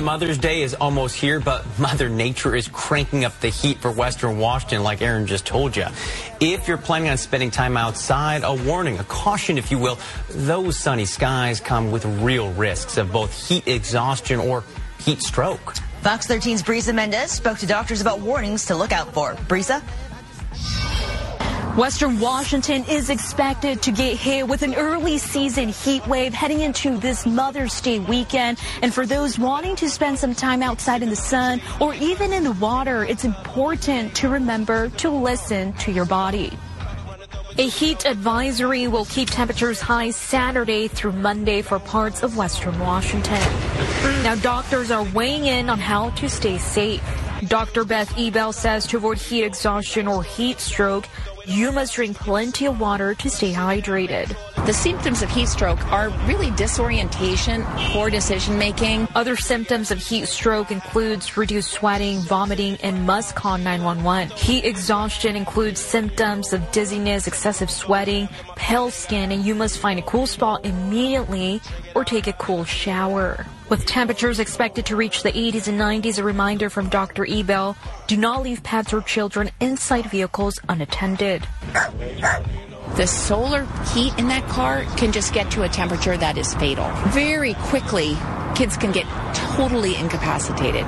ba. Mother's Day is almost here, but Mother Nature is cranking up the heat for Western Washington, like Aaron just told you. If you're planning on spending time outside, a warning, a caution, if you will, those sunny skies come with real risks of both heat exhaustion or heat stroke. Fox 13's Brisa Mendez spoke to doctors about warnings to look out for. Brisa? Western Washington is expected to get hit with an early season heat wave heading into this Mother's Day weekend. And for those wanting to spend some time outside in the sun or even in the water, it's important to remember to listen to your body. A heat advisory will keep temperatures high Saturday through Monday for parts of western Washington. Now, doctors are weighing in on how to stay safe. Dr. Beth Ebel says to avoid heat exhaustion or heat stroke, you must drink plenty of water to stay hydrated. The symptoms of heat stroke are really disorientation, poor decision making. Other symptoms of heat stroke includes reduced sweating, vomiting, and must call 911. Heat exhaustion includes symptoms of dizziness, excessive sweating, pale skin, and you must find a cool spot immediately or take a cool shower. With temperatures expected to reach the 80s and 90s, a reminder from Dr. Ebel, do not leave pets or children inside vehicles unattended. The solar heat in that car can just get to a temperature that is fatal. Very quickly, kids can get totally incapacitated.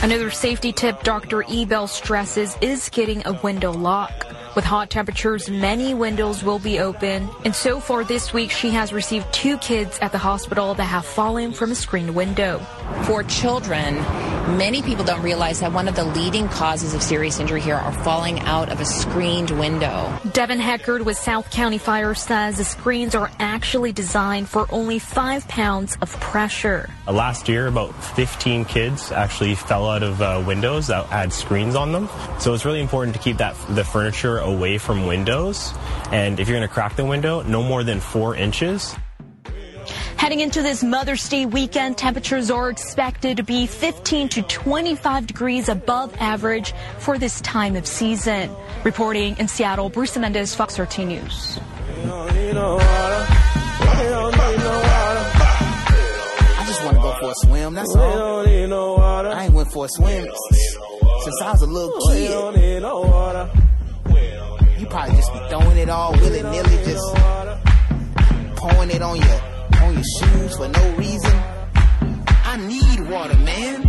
Another safety tip Dr. Ebel stresses is getting a window lock. With hot temperatures, many windows will be open. And so far this week, she has received two kids at the hospital that have fallen from a screened window. For children, many people don't realize that one of the leading causes of serious injury here are falling out of a screened window. Devin Heckard with South County Fire says the screens are actually designed for only five pounds of pressure. Uh, last year, about 15 kids actually fell out of uh, windows that had screens on them. So it's really important to keep that the furniture away from windows. And if you're going to crack the window, no more than four inches. Heading into this Mother's Day weekend, temperatures are expected to be 15 to 25 degrees above average for this time of season. Reporting in Seattle, Brisa Mendez, Fox 13 News. I just want to go for a swim, that's all. I ain't went for a swim since I was a little kid. Probably just be throwing it all willy nilly, just pouring it on your on your shoes for no reason. I need water, man.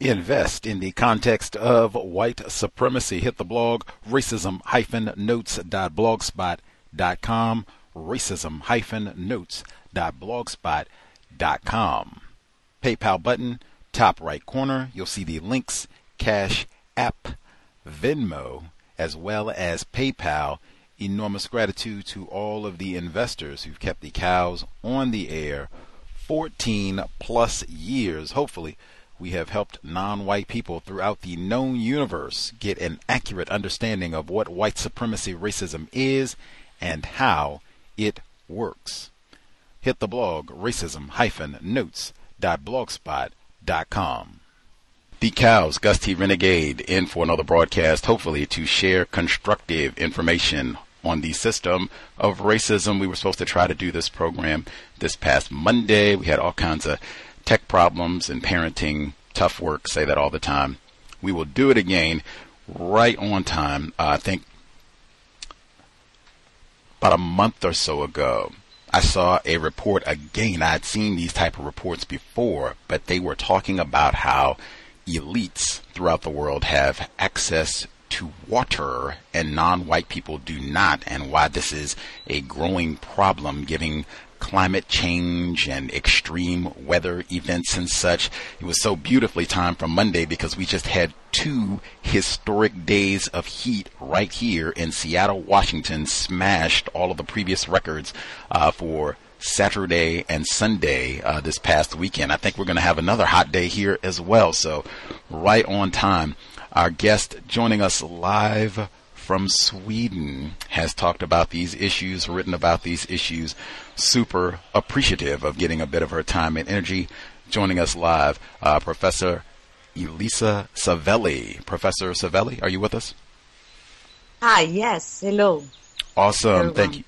Invest in the context of white supremacy. Hit the blog racism-notes.blogspot.com. Racism-notes.blogspot.com. PayPal button, top right corner. You'll see the links, Cash App, Venmo, as well as PayPal. Enormous gratitude to all of the investors who've kept the cows on the air 14 plus years. Hopefully, we have helped non white people throughout the known universe get an accurate understanding of what white supremacy racism is and how it works. Hit the blog racism notes.blogspot.com. The Cows, Gus T. Renegade, in for another broadcast, hopefully to share constructive information on the system of racism. We were supposed to try to do this program this past Monday. We had all kinds of tech problems and parenting, tough work, say that all the time. We will do it again right on time. Uh, I think about a month or so ago, I saw a report again. I had seen these type of reports before, but they were talking about how elites throughout the world have access to water and non-white people do not and why this is a growing problem giving climate change and extreme weather events and such. It was so beautifully timed for Monday because we just had two historic days of heat right here in Seattle, Washington, smashed all of the previous records uh, for Saturday and Sunday uh, this past weekend. I think we're going to have another hot day here as well. So, right on time. Our guest joining us live from Sweden has talked about these issues, written about these issues. Super appreciative of getting a bit of her time and energy. Joining us live, uh, Professor Elisa Savelli. Professor Savelli, are you with us? Hi, yes. Hello. Awesome. Thank you.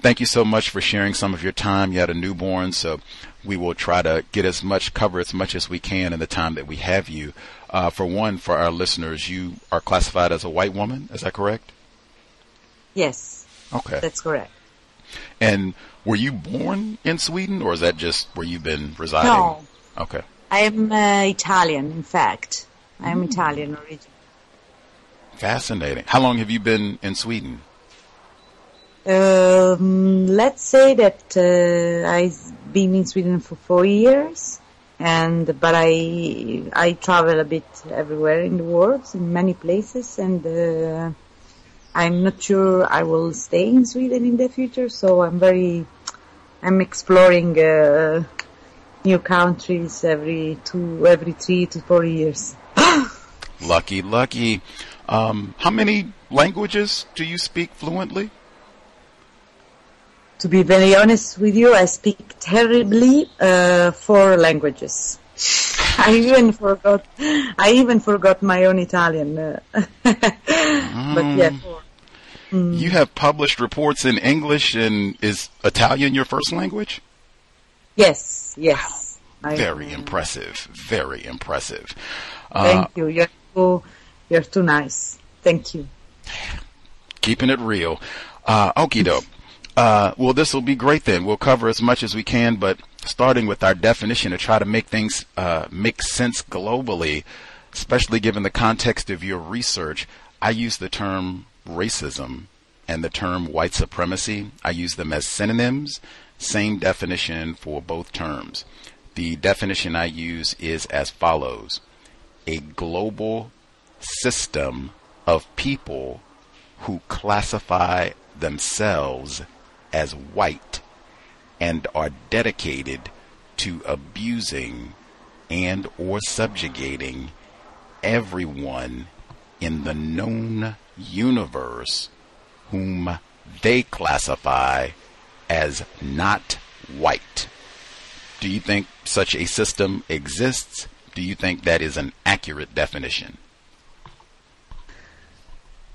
Thank you so much for sharing some of your time. You had a newborn, so we will try to get as much cover as much as we can in the time that we have you. Uh, for one, for our listeners, you are classified as a white woman. Is that correct? Yes. Okay. That's correct. And were you born in Sweden, or is that just where you've been residing? No. Okay. I am uh, Italian, in fact. I am Italian originally. Fascinating. How long have you been in Sweden? Um, let's say that uh, I've been in Sweden for four years, and but I I travel a bit everywhere in the world, in many places, and uh, I'm not sure I will stay in Sweden in the future. So I'm very I'm exploring uh, new countries every two every three to four years. lucky, lucky. Um, how many languages do you speak fluently? To be very honest with you, I speak terribly uh, four languages. I even forgot. I even forgot my own Italian. Uh, but yeah. Mm. You have published reports in English, and is Italian your first language? Yes, yes. Wow. Very I, impressive. Very impressive. Thank uh, you. You're too, you're too nice. Thank you. Keeping it real. Uh, okie doke. Uh, well, this will be great then. We'll cover as much as we can, but starting with our definition to try to make things uh, make sense globally, especially given the context of your research, I use the term racism and the term white supremacy. I use them as synonyms, same definition for both terms. The definition I use is as follows a global system of people who classify themselves as white and are dedicated to abusing and or subjugating everyone in the known universe whom they classify as not white. Do you think such a system exists? Do you think that is an accurate definition?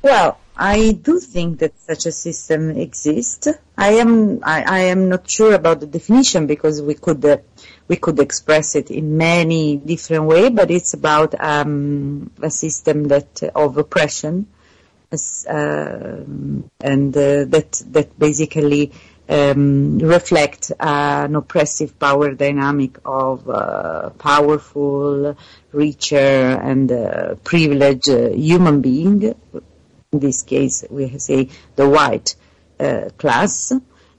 Well, I do think that such a system exists. I am I, I am not sure about the definition because we could uh, we could express it in many different ways, but it's about um, a system that of oppression, uh, and uh, that that basically um, reflect an oppressive power dynamic of uh, powerful, richer, and uh, privileged uh, human being in this case we say the white uh, class,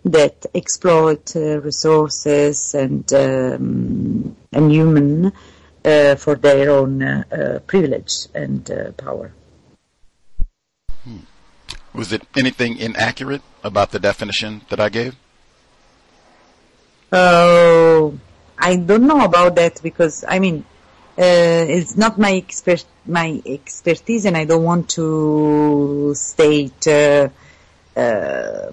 that exploit uh, resources and um, and human uh, for their own uh, uh, privilege and uh, power. Hmm. Was it anything inaccurate about the definition that I gave? Oh, I don't know about that because I mean it's not my expert my expertise, and I don't want to state uh, uh,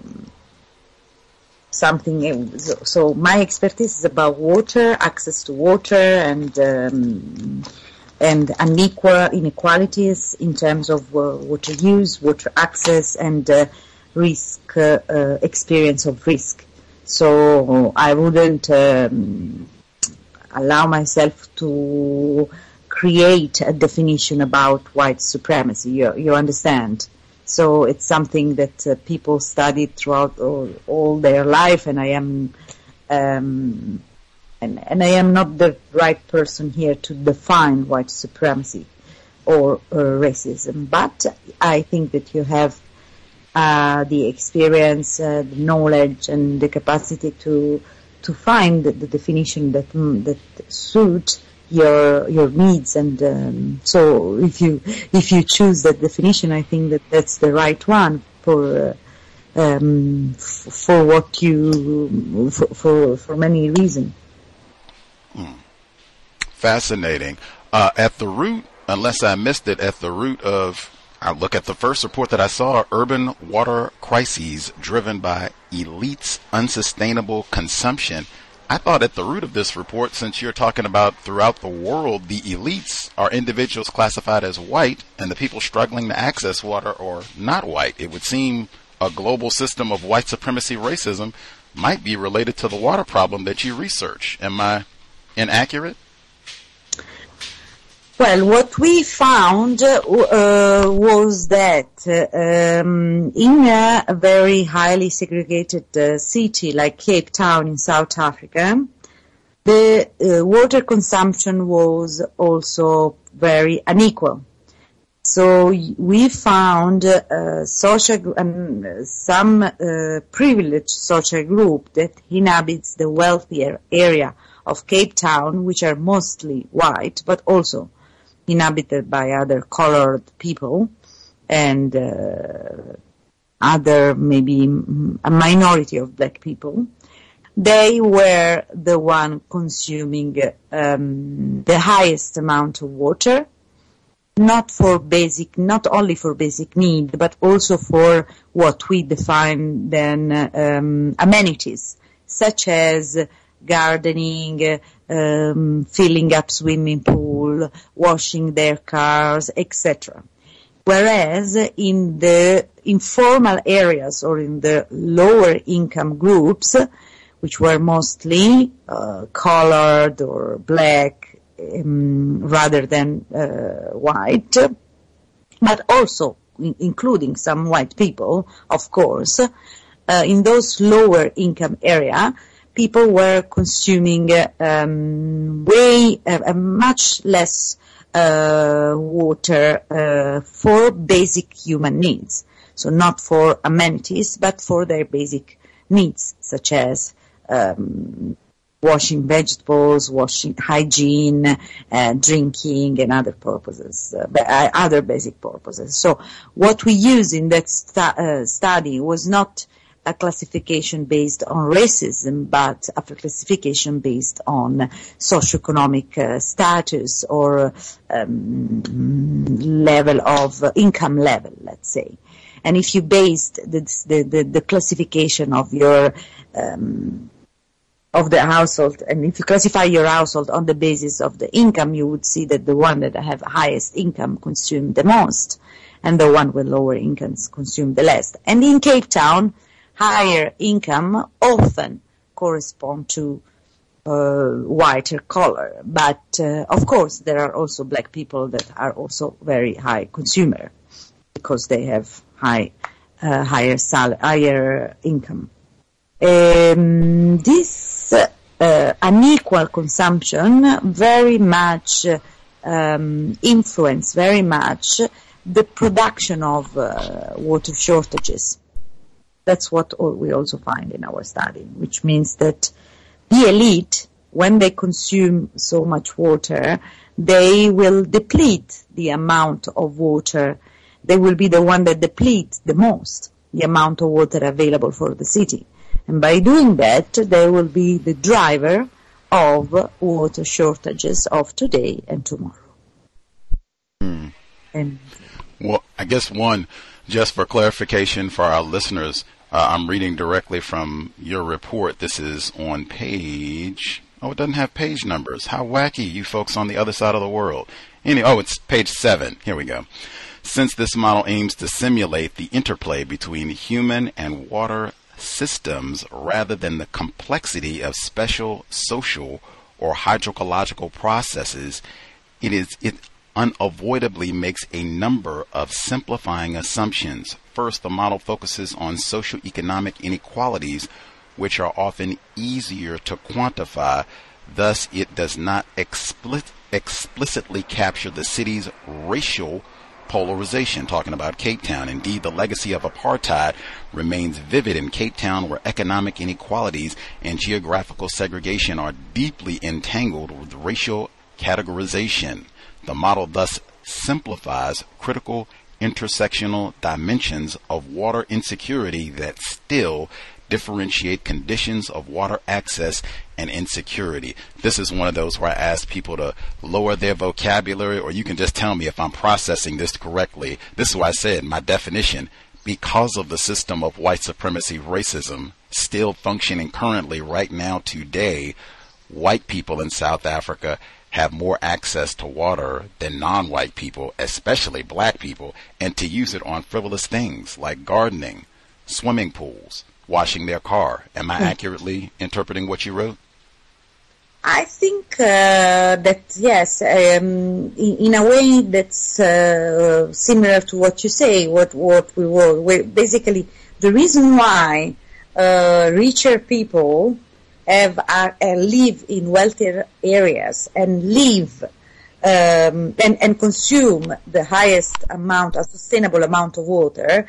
something. So my expertise is about water, access to water, and um, and unequal inequalities in terms of uh, water use, water access, and uh, risk uh, experience of risk. So I wouldn't. Um, allow myself to create a definition about white supremacy. You, you understand? So it's something that uh, people studied throughout all, all, their life, and I am, um, and, and I am not the right person here to define white supremacy or, racism. But I think that you have uh, the experience, uh, the knowledge, and the capacity to to find the, the definition that mm, that suit your your needs. And um, so, if you if you choose that definition, I think that that's the right one for. Uh, um, f- for what you for, for, for many reasons. Hmm. Fascinating. Uh, at the root, unless I missed it, at the root of I look at the first report that I saw urban water crises driven by elites' unsustainable consumption. I thought at the root of this report, since you're talking about throughout the world, the elites are individuals classified as white and the people struggling to access water are not white. It would seem a global system of white supremacy racism might be related to the water problem that you research. Am I inaccurate? Well, what we found uh, was that um, in a very highly segregated uh, city like Cape Town in South Africa, the uh, water consumption was also very unequal. So we found uh, social um, some uh, privileged social group that inhabits the wealthier area of Cape Town, which are mostly white, but also inhabited by other colored people and uh, other maybe a minority of black people. They were the one consuming um, the highest amount of water, not for basic, not only for basic need, but also for what we define then um, amenities, such as gardening, um, filling up swimming pool, washing their cars, etc. Whereas in the informal areas or in the lower income groups, which were mostly uh, colored or black um, rather than uh, white, but also in- including some white people, of course, uh, in those lower income area, people were consuming um, way uh, much less uh, water uh, for basic human needs. So not for amenities, but for their basic needs, such as um, washing vegetables, washing hygiene, uh, drinking, and other purposes, uh, uh, other basic purposes. So what we use in that stu- study was not a classification based on racism, but a classification based on socioeconomic uh, status or um, level of income level, let's say. And if you based the, the, the, the classification of your um, of the household, and if you classify your household on the basis of the income, you would see that the one that have highest income consume the most, and the one with lower incomes consume the less. And in Cape Town, higher income often correspond to uh, whiter color. But uh, of course, there are also black people that are also very high consumer because they have high, uh, higher sal- higher income. Um, this uh, unequal consumption very much um, influence very much the production of uh, water shortages. That's what we also find in our study, which means that the elite, when they consume so much water, they will deplete the amount of water. They will be the one that deplete the most the amount of water available for the city. And by doing that, they will be the driver of water shortages of today and tomorrow. Hmm. And well, I guess one, just for clarification for our listeners, uh, I'm reading directly from your report. This is on page. Oh, it doesn't have page numbers. How wacky, you folks on the other side of the world. Anyway, oh, it's page seven. Here we go. Since this model aims to simulate the interplay between human and water systems rather than the complexity of spatial social or hydrological processes, it is it unavoidably makes a number of simplifying assumptions. First, the model focuses on socioeconomic inequalities, which are often easier to quantify. Thus, it does not explicitly capture the city's racial polarization, talking about Cape Town. Indeed, the legacy of apartheid remains vivid in Cape Town, where economic inequalities and geographical segregation are deeply entangled with racial categorization. The model thus simplifies critical intersectional dimensions of water insecurity that still differentiate conditions of water access and insecurity. This is one of those where I ask people to lower their vocabulary, or you can just tell me if I'm processing this correctly. This is why I said my definition because of the system of white supremacy racism still functioning currently right now today, white people in South Africa have more access to water than non-white people, especially black people, and to use it on frivolous things like gardening, swimming pools, washing their car. Am I accurately interpreting what you wrote? I think uh, that yes, um, in, in, a way that's uh, similar to what you say. What what we were basically the reason why uh, richer people have live in wealthier areas and live um, and, and consume the highest amount, a sustainable amount of water,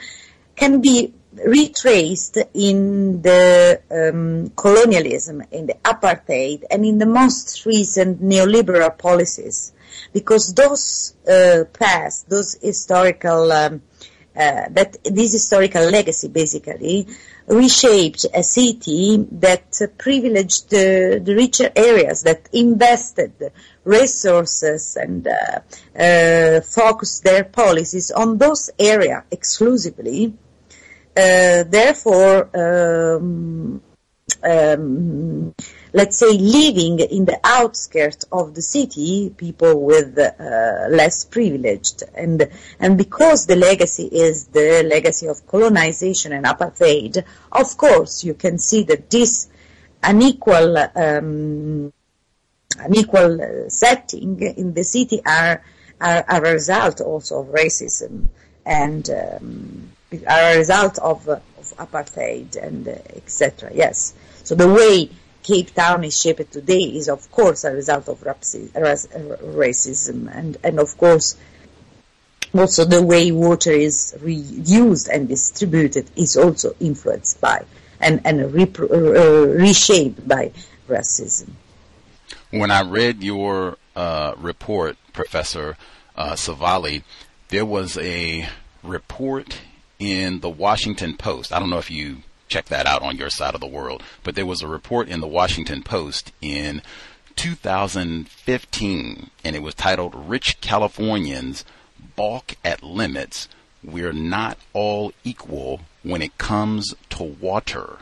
can be retraced in the um, colonialism, in the apartheid, and in the most recent neoliberal policies, because those uh, past, those historical, um, uh, that this historical legacy basically reshaped a city that privileged the, the richer areas, that invested resources and uh, uh, focused their policies on those areas exclusively. Uh, therefore, um, um, let's say living in the outskirts of the city, people with uh, less privileged, and and because the legacy is the legacy of colonization and apartheid, of course you can see that this unequal um, unequal setting in the city are are, a result also of racism and um, are a result of, of apartheid and uh, etc. Yes. So the way Cape Town is shaped today is of course a result of racism and, and of course also the way water is reused and distributed is also influenced by and, and uh, reshaped by racism. When I read your uh, report, Professor uh, Savelli, there was a report in the Washington Post. I don't know if you check that out on your side of the world, but there was a report in the Washington Post in 2015, and it was titled Rich Californians Balk at Limits. We're not all equal when it comes to water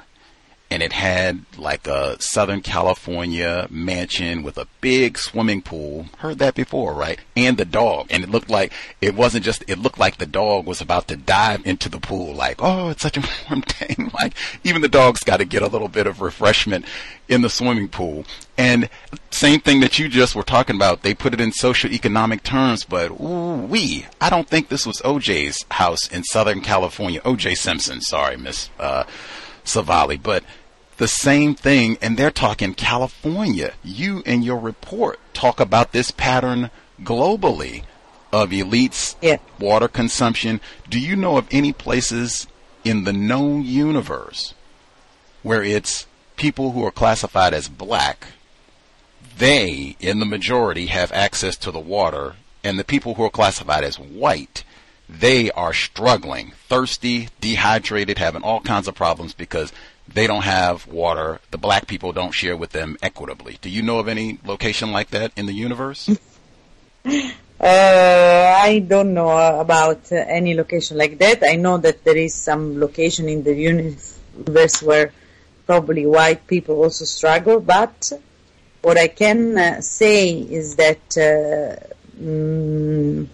and it had like a Southern California mansion with a big swimming pool. Heard that before, right? And the dog. And it looked like it wasn't just, it looked like the dog was about to dive into the pool. Like, oh, it's such a warm day. like, even the dog's got to get a little bit of refreshment in the swimming pool. And same thing that you just were talking about. They put it in social economic terms, but ooh. I don't think this was OJ's house in Southern California. OJ Simpson, sorry, Miss, uh, Savelli, but the same thing, and they're talking California. You in your report talk about this pattern globally of elites yeah. water consumption. Do you know of any places in the known universe where it's people who are classified as black, they, in the majority, have access to the water, and the people who are classified as white, they are struggling, thirsty, dehydrated, having all kinds of problems because they don't have water. The black people don't share with them equitably. Do you know of any location like that in the universe? Uh, I don't know about uh, any location like that. I know that there is some location in the universe where probably white people also struggle, but what I can uh, say is that mm,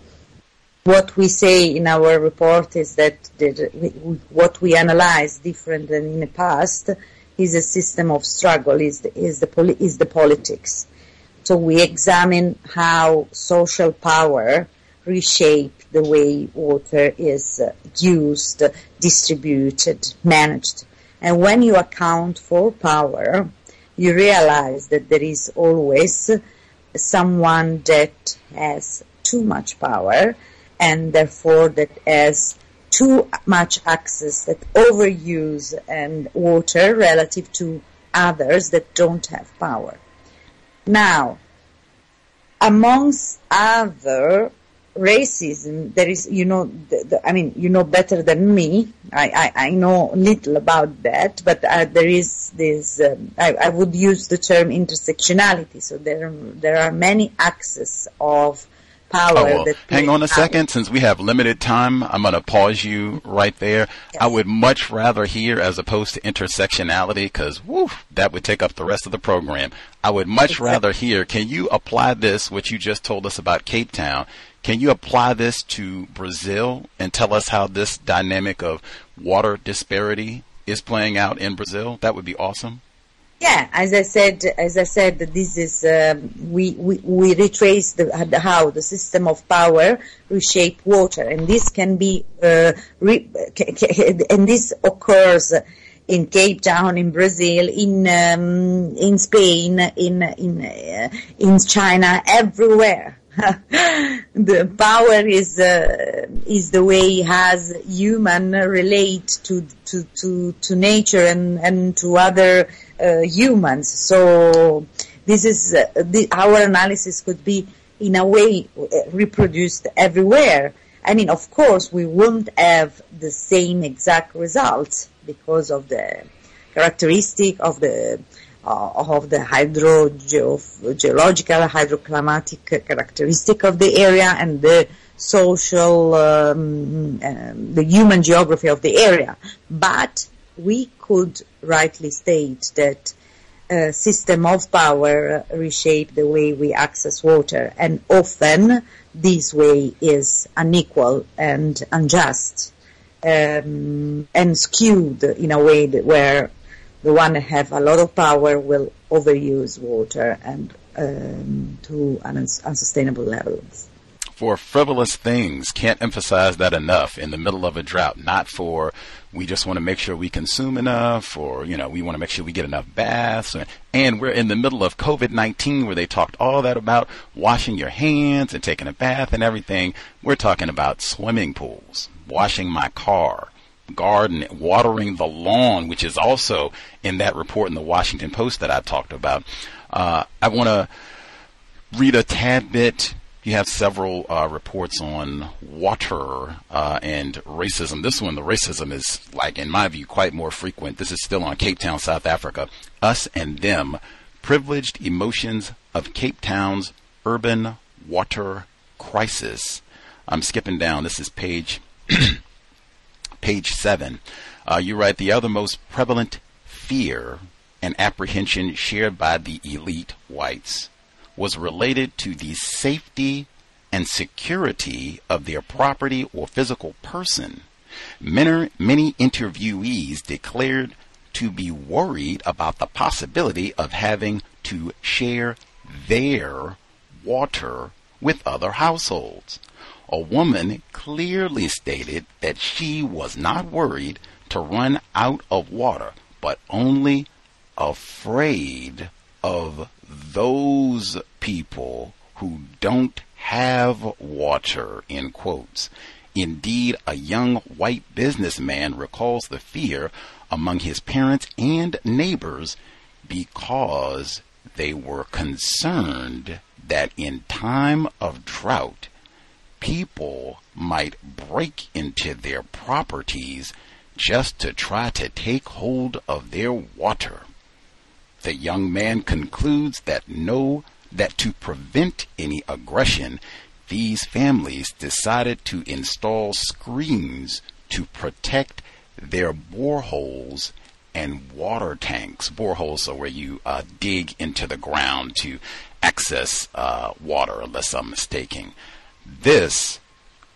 what we say in our report is that the, what we analyze different than in the past is a system of struggle, is the, is the, is the politics. So we examine how social power reshape the way water is uh, used, distributed, managed. And when you account for power, you realize that there is always someone that has too much power and therefore that has too much access, that overuse and water relative to others that don't have power. Now, amongst other racism, there is, you know, the, the, I mean, you know better than me. I, I, I know little about that, but uh, there is this. Um, I, I would use the term intersectionality. So there, there are many axes of power. Oh, well, hang on a second. Since we have limited time, I'm going to pause you right there. Yes. I would much rather hear as opposed to intersectionality because, that would take up the rest of the program. I would much exactly. rather hear, can you apply this, what you just told us about Cape Town? Can you apply this to Brazil and tell us how this dynamic of water disparity is playing out in Brazil? That would be awesome. Yeah, as I said, as I said, this is um, we, we we retrace the, how the system of power reshape water, and this can be uh, re, and this occurs in Cape Town, in Brazil, in um, in Spain, in in uh, in China, everywhere. the power is uh, is the way has human relate to to to, to nature and and to other humans. So this is uh, the, our analysis could be in a way uh, reproduced everywhere. I mean, of course, we won't have the same exact results because of the characteristic of the uh, of the hydrogeological, hydroclimatic characteristic of the area and the social, um, um, the human geography of the area. But we could rightly state that a system of power reshape the way we access water and often this way is unequal and unjust um, and skewed in a way that where the one have a lot of power will overuse water and um, to unsustainable levels. For frivolous things, can't emphasize that enough in the middle of a drought. Not for we just want to make sure we consume enough, or you know we want to make sure we get enough baths. And we're in the middle of COVID nineteen, where they talked all that about washing your hands and taking a bath and everything. We're talking about swimming pools, washing my car, garden, watering the lawn, which is also in that report in the Washington Post that I talked about. Uh, I want to read a tad bit. You have several uh, reports on water uh, and racism. This one, the racism is, like, in my view, quite more frequent. This is still on Cape Town, South Africa. Us and them, privileged emotions of Cape Town's urban water crisis. I'm skipping down. This is page page 7, uh, you write the other most prevalent fear and apprehension shared by the elite whites was related to the safety and security of their property or physical person. Many, many interviewees declared to be worried about the possibility of having to share their water with other households a woman clearly stated that she was not worried to run out of water, but only afraid of those people who don't have water, in quotes. Indeed, a young white businessman recalls the fear among his parents and neighbors because they were concerned that in time of drought, people might break into their properties just to try to take hold of their water. The young man concludes that no that to prevent any aggression, these families decided to install screens to protect their boreholes and water tanks. Boreholes are where you uh, dig into the ground to access uh, water, unless I'm mistaken this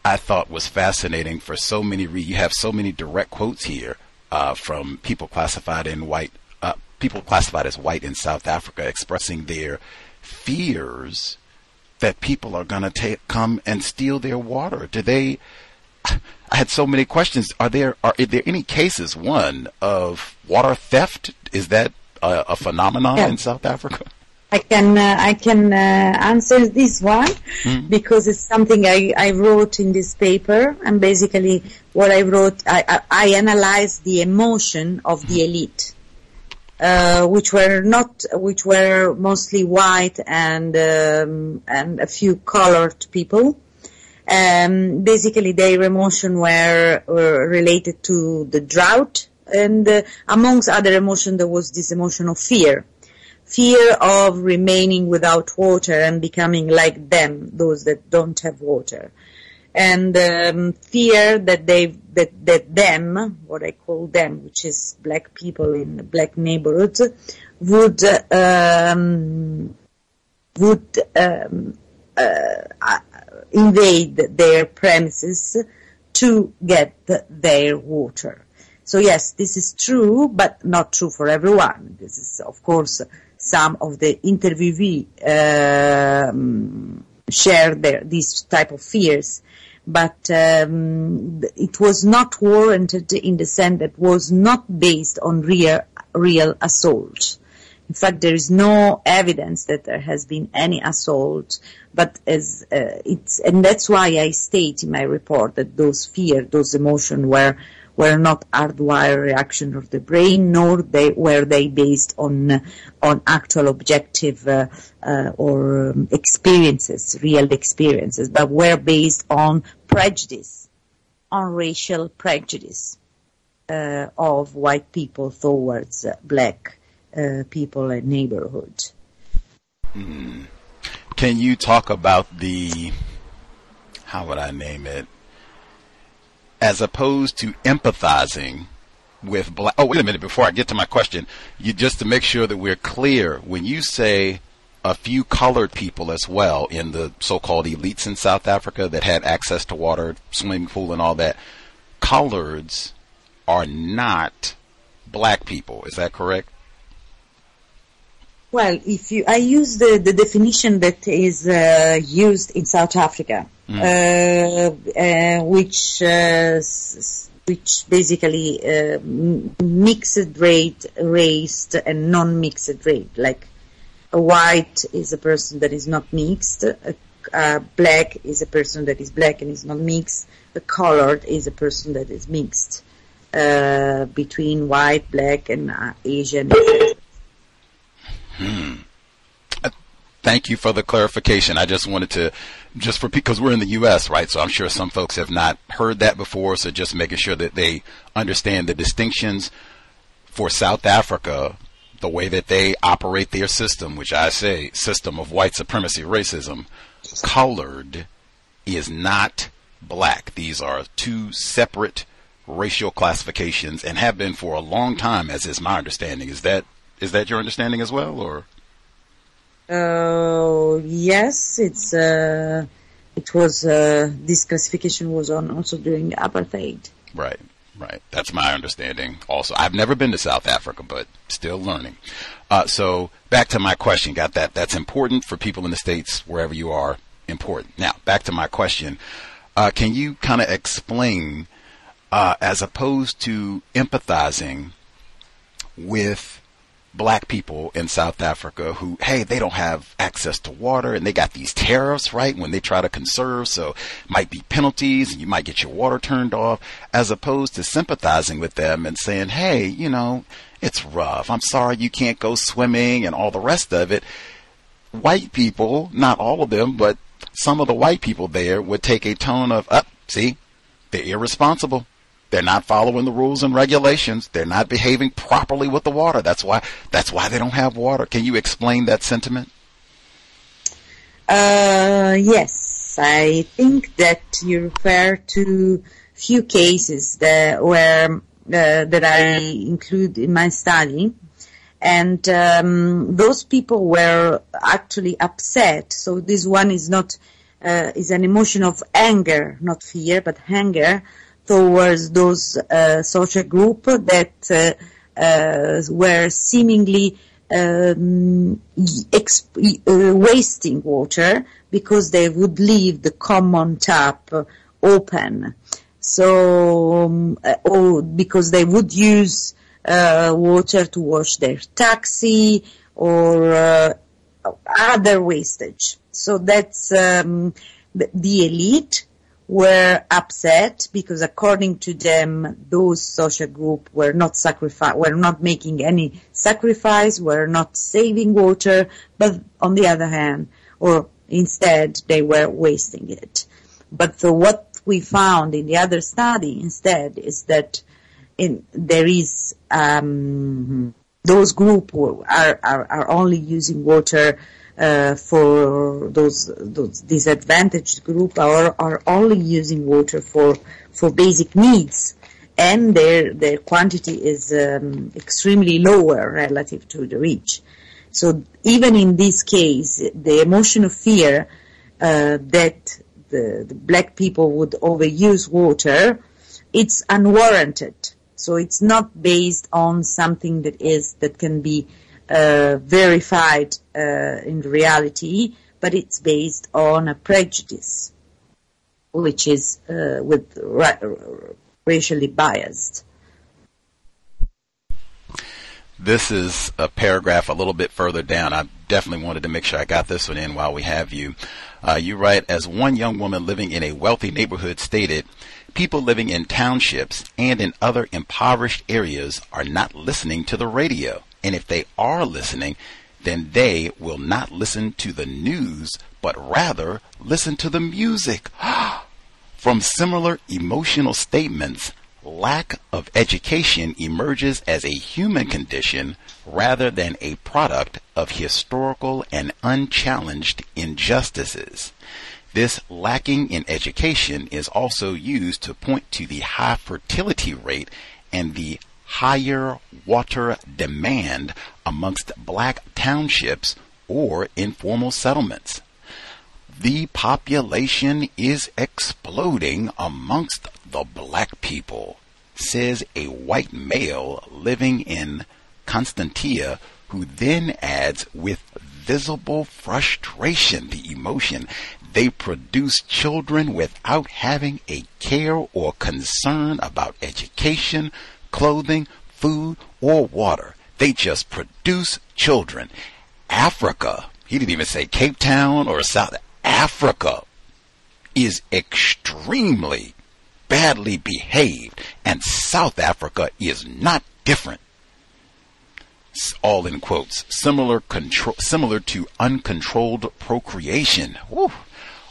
I thought was fascinating for so many reasons. You have so many direct quotes here uh, from people classified in white, people classified as white in South Africa, expressing their fears that people are going to come and steal their water. Do they? I had so many questions. Are there are, are there any cases one of water theft? Is that a, a phenomenon yeah. in South Africa? I can uh, I can uh, answer this one Mm. because it's something I, I wrote in this paper and basically what I wrote I, I, I analyzed the emotion of the elite uh, which were not which were mostly white and um, and a few colored people um, basically their emotion were, were related to the drought and uh, amongst other emotion there was this emotion of fear fear of remaining without water and becoming like them, those that don't have water. And um, fear that they that that them, what I call them, which is black people in black neighborhoods, would um, would um, uh, invade their premises to get their water. So yes, this is true, but not true for everyone. This is, of course, some of the interviewee um, share their, these type of fears, but um, it was not warranted in the sense that was not based on real real assault. In fact, there is no evidence that there has been any assault, but as uh, it's and that's why I state in my report that those fear, those emotions were were not hardwired reaction of the brain, nor they were they based on on actual objective uh, uh, or um, experiences, real experiences, but were based on prejudice, on racial prejudice uh, of white people towards black uh, people and neighborhood. Mm. Can you talk about the how would I name it? As opposed to empathizing with black. Oh, wait a minute. Before I get to my question, you just to make sure that we're clear, when you say a few colored people as well in the so-called elites in South Africa that had access to water, swimming pool, and all that, coloreds are not black people. Is that correct? Well, if you, I use the, the definition that is uh, used in South Africa, mm. uh, uh, which which basically uh, mixed rate, race, and non-mixed rate. Like a white is a person that is not mixed, a, a black is a person that is black and is not mixed, a colored is a person that is mixed uh, between white, black, and uh, Asian. Hmm. Thank you for the clarification. I just wanted to, just for because we're in the U.S., right? So I'm sure some folks have not heard that before. So just making sure that they understand the distinctions for South Africa, the way that they operate their system, which I say system of white supremacy racism, colored is not black. These are two separate racial classifications and have been for a long time, as is my understanding. Is that is that your understanding as well, or? Uh, yes, it's uh, it was uh, this classification was on also during apartheid. Right, right. That's my understanding. Also, I've never been to South Africa, but still learning. Uh, so back to my question. Got that? That's important for people in the states wherever you are. Important. Now back to my question. Uh, can you kind of explain, as opposed to empathizing with black people in South Africa who, hey, they don't have access to water and they got these tariffs, right? When they try to conserve, so might be penalties and you might get your water turned off, as opposed to sympathizing with them and saying, hey, you know, it's rough. I'm sorry you can't go swimming and all the rest of it. White people, not all of them, but some of the white people there would take a tone of, up, oh, see, they're irresponsible. They're not following the rules and regulations. They're not behaving properly with the water. That's why that's why they don't have water. Can you explain that sentiment? Uh, yes, I think that you refer to few cases that where uh, that I include in my study, and um, those people were actually upset. So this one is not uh, is an emotion of anger, not fear, but anger towards those uh, social group that uh, uh, were seemingly um, exp- uh, wasting water because they would leave the common tap open. So, um, or because they would use water to wash their taxi or other wastage. So that's um, the elite were upset because according to them, those social group were not sacrifice, were not making any sacrifice, were not saving water, but on the other hand, or instead, they were wasting it. But the, what we found in the other study instead is that in, there is um, those group are, are, are only using water uh, for those those disadvantaged group are are only using water for for basic needs, and their their quantity is um, extremely lower relative to the rich. So even in this case, the emotion of fear uh, that the, the black people would overuse water, it's unwarranted. So it's not based on something that is that can be uh, verified in reality, but it's based on a prejudice, which is uh, with ra- racially biased. This is a paragraph a little bit further down. I definitely wanted to make sure I got this one in while we have you. Uh, you write, as one young woman living in a wealthy neighborhood stated, people living in townships and in other impoverished areas are not listening to the radio. And if they are listening, then they will not listen to the news, but rather listen to the music. From similar emotional statements, lack of education emerges as a human condition rather than a product of historical and unchallenged injustices. This lacking in education is also used to point to the high fertility rate and the higher water demand amongst black townships or informal settlements. The population is exploding amongst the black people, says a white male living in Constantia, who then adds with visible frustration the emotion they produce children without having a care or concern about education, clothing, food, or water. They just produce children. Africa, he didn't even say Cape Town or South Africa, is extremely badly behaved, and South Africa is not different. All in quotes. Similar control, similar to uncontrolled procreation.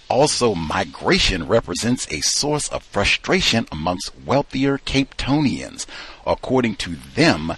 Also, migration represents a source of frustration amongst wealthier Cape Capetonians. According to them,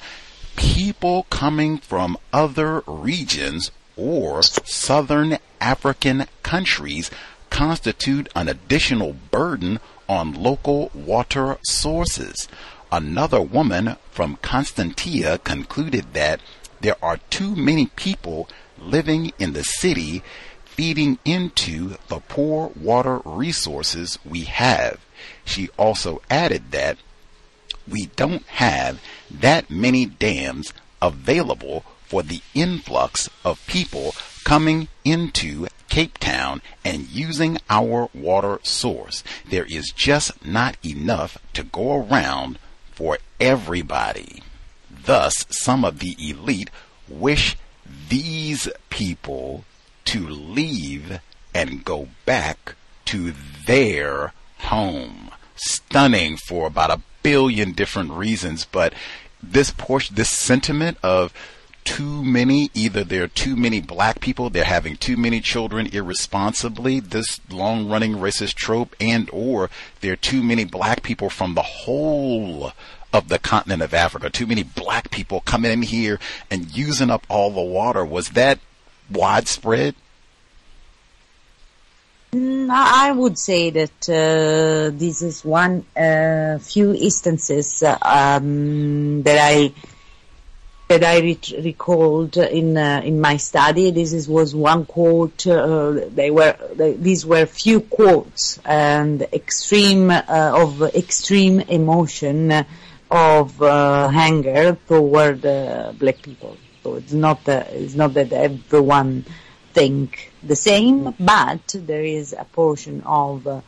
people coming from other regions or southern African countries constitute an additional burden on local water sources. Another woman from Constantia concluded that there are too many people living in the city feeding into the poor water resources we have. She also added that we don't have that many dams available for the influx of people coming into Cape Town and using our water source. There is just not enough to go around for everybody. Thus, some of the elite wish these people to leave and go back to their home. Stunning for about a billion different reasons, but this portion, this sentiment of too many, either there are too many black people, they're having too many children irresponsibly, this long running racist trope, and or there are too many black people from the whole of the continent of Africa, too many black people coming in here and using up all the water. Was that widespread? Mm, I would say that uh, this is one uh, few instances um, that I that I re- recalled in uh, in my study. This is, was one quote. Uh, they were they, these were few quotes and extreme uh, of extreme emotion of uh, anger toward black people. So it's not it's not that everyone think the same, but there is a portion of uh,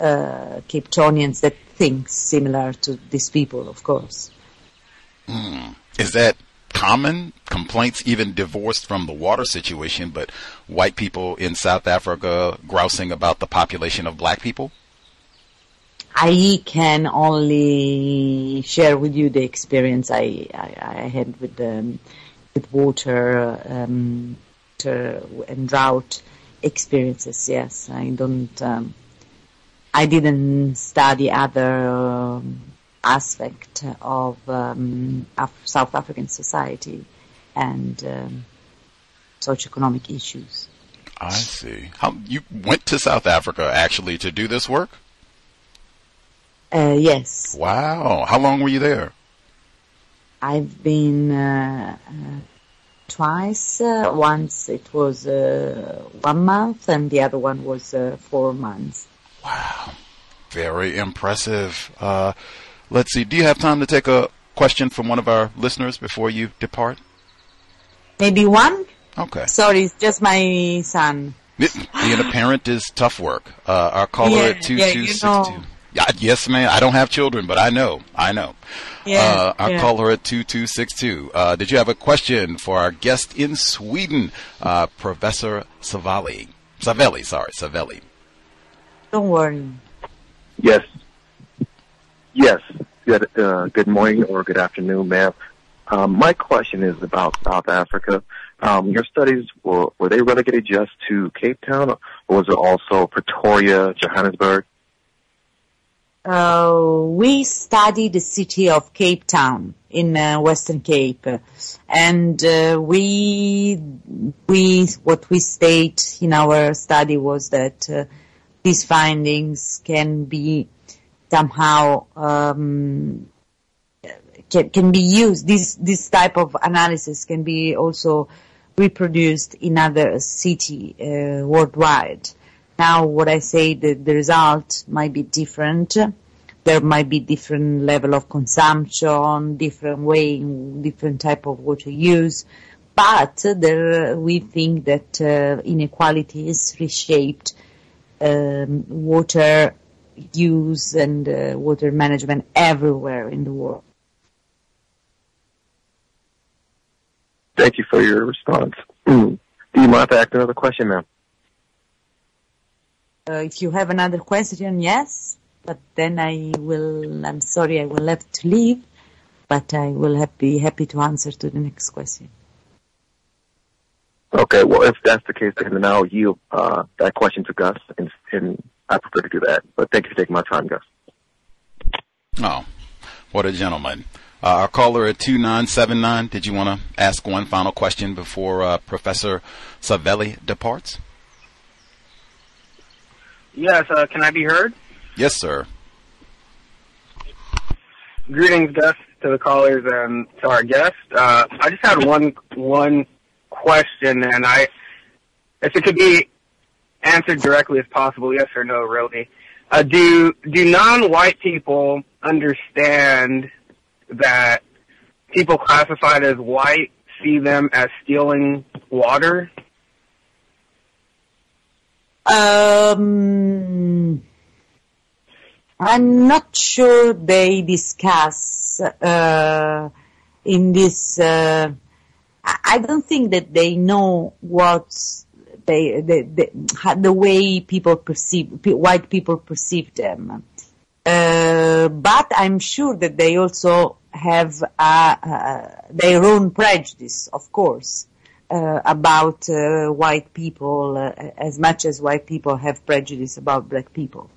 uh, Capetonians that think similar to these people, of course. Mm. Is that common complaints, even divorced from the water situation, but white people in South Africa grousing about the population of black people? I can only share with you the experience I, I, I had with um, with water, um, water and drought experiences. Yes, I don't. Um, I didn't study other um, aspect of um, Af- South African society and um, socioeconomic issues. I see. How you went to South Africa actually to do this work? Uh, yes. Wow. How long were you there? I've been uh, uh, twice. Uh, once it was uh, one month, and the other one was uh, four months. Wow. Very impressive. Uh, let's see. Do you have time to take a question from one of our listeners before you depart? Maybe one? Okay. Sorry, it's just my son. Being a parent is tough work. Uh, our caller Yeah, at yeah, you 2262. know. Yeah, yes, ma'am. I don't have children, but I know. I know. Yeah, uh, our yeah. caller at 2262. Uh, did you have a question for our guest in Sweden, uh, Professor Savelli? Savelli, sorry, Savelli. Don't worry. Yes. Yes. Good, uh, good morning or good afternoon, ma'am. Um, my question is about South Africa. Um, your studies were were they relegated just to Cape Town, or was it also Pretoria, Johannesburg? Uh, we study the city of Cape Town in uh, Western Cape, and uh, we we what we state in our study was that uh, these findings can be somehow um, can, can be used. This this type of analysis can be also reproduced in other city uh, worldwide. Now, what I say, the, the result might be different. There might be different level of consumption, different way, different type of water use, but there we think that uh, inequality is reshaped um, water use and uh, water management everywhere in the world. Thank you for your response. Do you mind if I ask another question, ma'am? Uh, if you have another question, yes, but then I will, I'm sorry, I will have to leave, but I will have, be happy to answer to the next question. Okay, well, if that's the case, then I'll yield uh, that question to Gus, and, and I prefer to do that. But thank you for taking my time, Gus. Oh, what a gentleman. Uh, our caller at 2979, did you want to ask one final question before uh, Professor Savelli departs? Yes, uh, can I be heard? Yes, sir. Greetings, Gus, to the callers and to our guest. Uh, I just had one one question, and I, if it could be answered directly as possible, yes or no, really. Uh, do do non-white people understand that people classified as white see them as stealing water? Um, I'm not sure they discuss uh, in this. Uh, I don't think that they know what they the the, how- the way people perceive white people perceive them. Uh, but I'm sure that they also have their own prejudice, of course, about uh, white people, uh, as much as white people have prejudice about black people.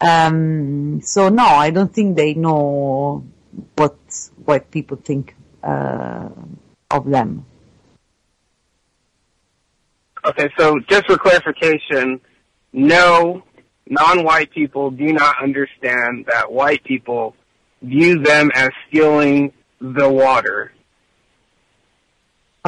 Um, so no, I don't think they know what white people think uh, of them. Okay, so just for clarification, no, non-white people do not understand that white people view them as stealing the water.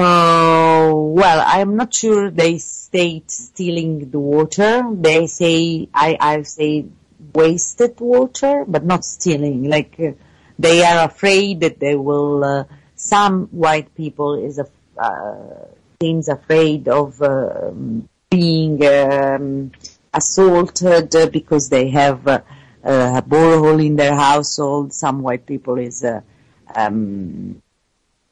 Oh, well, I'm not sure they state stealing the water. They say, I, I say wasted water, but not stealing. Like, uh, they are afraid that they will, uh, some white people is, a, uh, seems afraid of, um, being, um, assaulted uh, because they have uh, a borehole in their household. Some white people is, uh, um,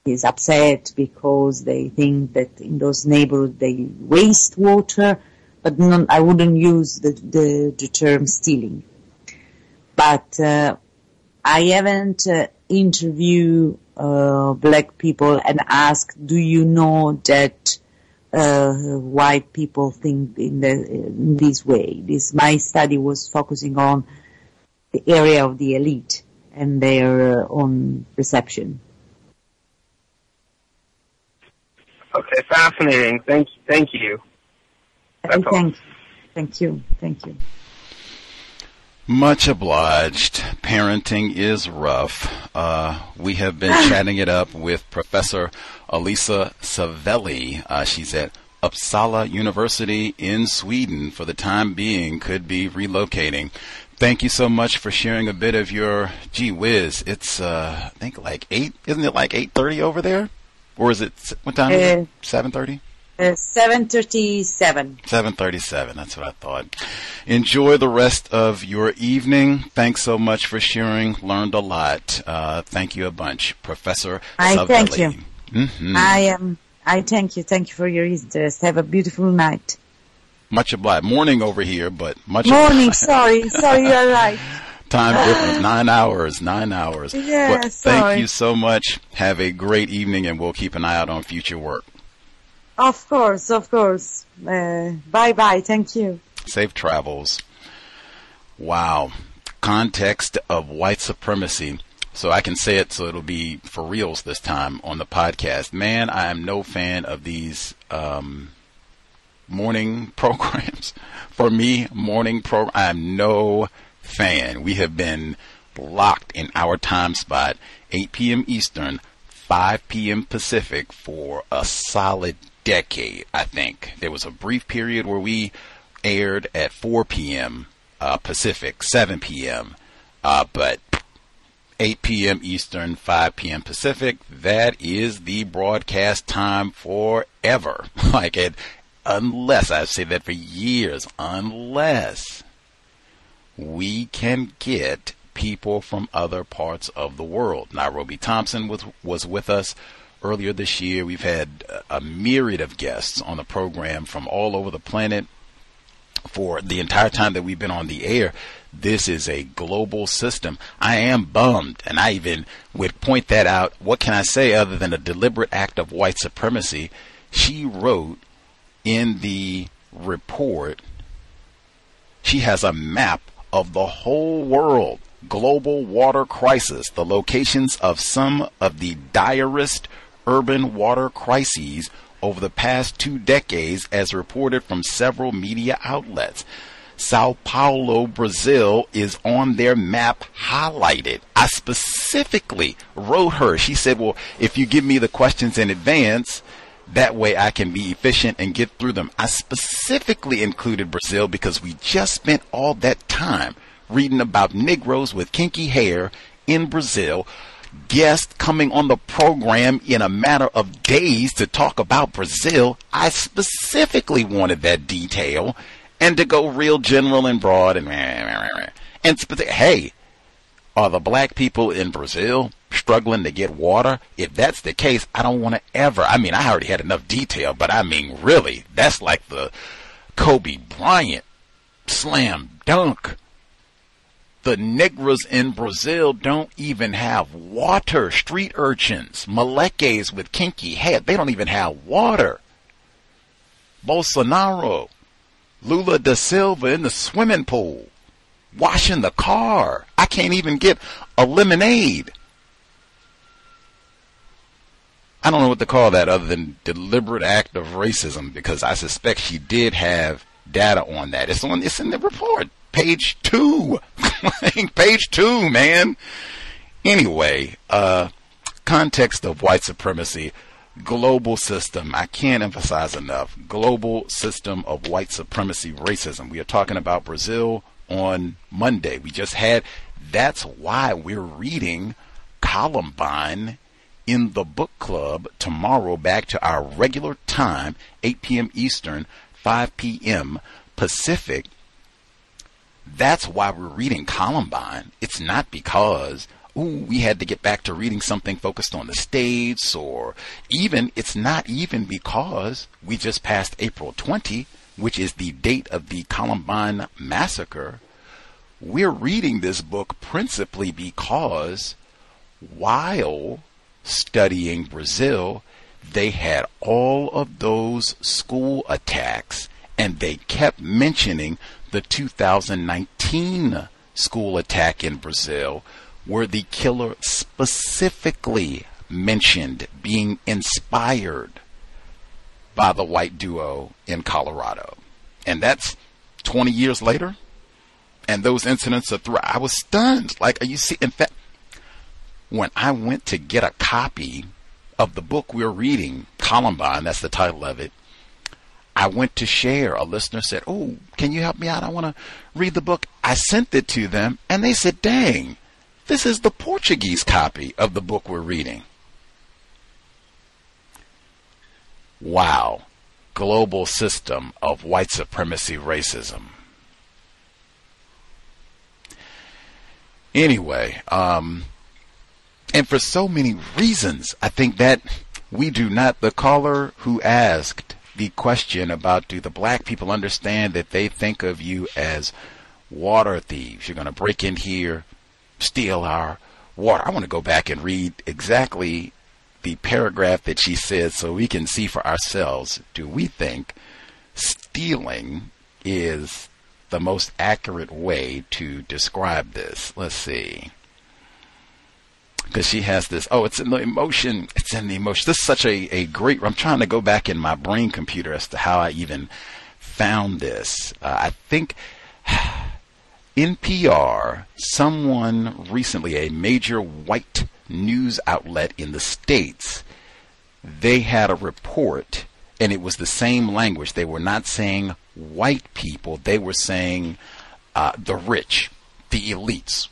is upset because they think that in those neighborhoods they waste water, but non, I wouldn't use the, the, the term stealing. But uh, I haven't uh, interviewed uh, black people and asked, do you know that uh, white people think in, the, in this way? This my study was focusing on the area of the elite and their uh, own perception. Okay, fascinating. Thank you. Thank you. That's thank, all. thank you. Thank you. Much obliged. Parenting is rough. Uh, we have been chatting it up with Professor Elisa Savelli. Uh, she's at Uppsala University in Sweden for the time being, could be relocating. Thank you so much for sharing a bit of your gee whiz. It's uh, I think like eight, isn't it like eight thirty over there? Or is it what time? Uh, Seven thirty. Uh, seven thirty-seven. Seven thirty-seven. That's what I thought. Enjoy the rest of your evening. Thanks so much for sharing. Learned a lot. Uh, thank you a bunch, Professor. I thank you. Mm-hmm. I am. Um, I thank you. Thank you for your interest. Have a beautiful night. Much obliged. Morning over here, but much morning. Obliged. Sorry, sorry, you're right. Time difference, nine hours, nine hours. Yeah, well, sorry. Thank you so much. Have a great evening, and we'll keep an eye out on future work. Of course, of course. Uh, bye bye. Thank you. Safe travels. Wow. Context of white supremacy. So I can say it so it'll be for reals this time on the podcast. Man, I am no fan of these um, morning programs. For me, morning program, I am no fan. We have been locked in our time spot, 8 p.m. Eastern, 5 p.m. Pacific for a solid decade, I think. There was a brief period where we aired at 4 p.m. Uh, Pacific, 7 p.m. Uh, but 8 p.m. Eastern, 5 p.m. Pacific, that is the broadcast time forever. like it, unless, I've said that for years, unless we can get people from other parts of the world. Nairobi Thompson was, was with us earlier this year. We've had a myriad of guests on the program from all over the planet for the entire time that we've been on the air. This is a global system. I am bummed, and I even would point that out. What can I say other than a deliberate act of white supremacy? She wrote in the report, she has a map of the whole world global water crisis, the locations of some of the direst urban water crises over the past two decades, as reported from several media outlets. Sao Paulo, Brazil is on their map highlighted. I specifically wrote her. She said, Well, if you give me the questions in advance, that way I can be efficient and get through them. I specifically included Brazil because we just spent all that time reading about Negroes with kinky hair in Brazil. Guests coming on the program in a matter of days to talk about Brazil. I specifically wanted that detail and to go real general and broad and and hey, are the black people in Brazil struggling to get water? If that's the case, I don't want to ever. I mean, I already had enough detail, but I mean, really, that's like the Kobe Bryant slam dunk. The Negras in Brazil don't even have water. Street urchins, Maleques with kinky hair, they don't even have water. Bolsonaro, Lula da Silva in the swimming pool washing the car. I can't even get a lemonade. I don't know what to call that other than deliberate act of racism because I suspect she did have data on that. It's on it's in the report. Page two. Page two, man. Anyway, uh context of white supremacy, global system. I can't emphasize enough. Global system of white supremacy racism. We are talking about Brazil, on Monday. We just had, that's why we're reading Columbine in the book club tomorrow back to our regular time, 8 p.m. Eastern, 5 p.m. Pacific. That's why we're reading Columbine. It's not because ooh, we had to get back to reading something focused on the states, or even, it's not even because we just passed April 20, which is the date of the Columbine massacre. We're reading this book principally because while studying Brazil, they had all of those school attacks and they kept mentioning the 2019 school attack in Brazil, where the killer specifically mentioned being inspired by the white duo in Colorado. And that's 20 years later. And those incidents are through. I was stunned. Like, are you see? In fact, when I went to get a copy of the book we're reading, Columbine, that's the title of it, I went to share. A listener said, Oh, can you help me out? I want to read the book. I sent it to them and they said, Dang, this is the Portuguese copy of the book we're reading. Wow. Global system of white supremacy racism. Anyway, um, and for so many reasons, I think that we do not, the caller who asked the question about do the black people understand that they think of you as water thieves? You're going to break in here, steal our water. I want to go back and read exactly the paragraph that she said so we can see for ourselves do we think stealing is the most accurate way to describe this? Let's see because she has this. Oh, it's in the emotion. It's in the emotion. This is such a, a great. I'm trying to go back in my brain computer as to how I even found this. Uh, I think NPR, someone recently, a major white news outlet in the States, they had a report and it was the same language. They were not saying white people, they were saying uh, the rich, the elites,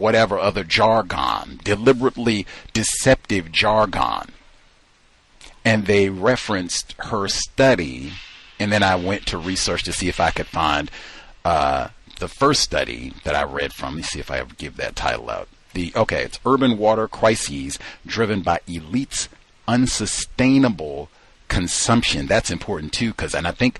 whatever other jargon, deliberately deceptive jargon. And they referenced her study, and then I went to research to see if I could find uh, the first study that I read from. Let me see if I ever give that title out. The okay, it's urban water crises driven by elites' unsustainable consumption. That's important too, because and I think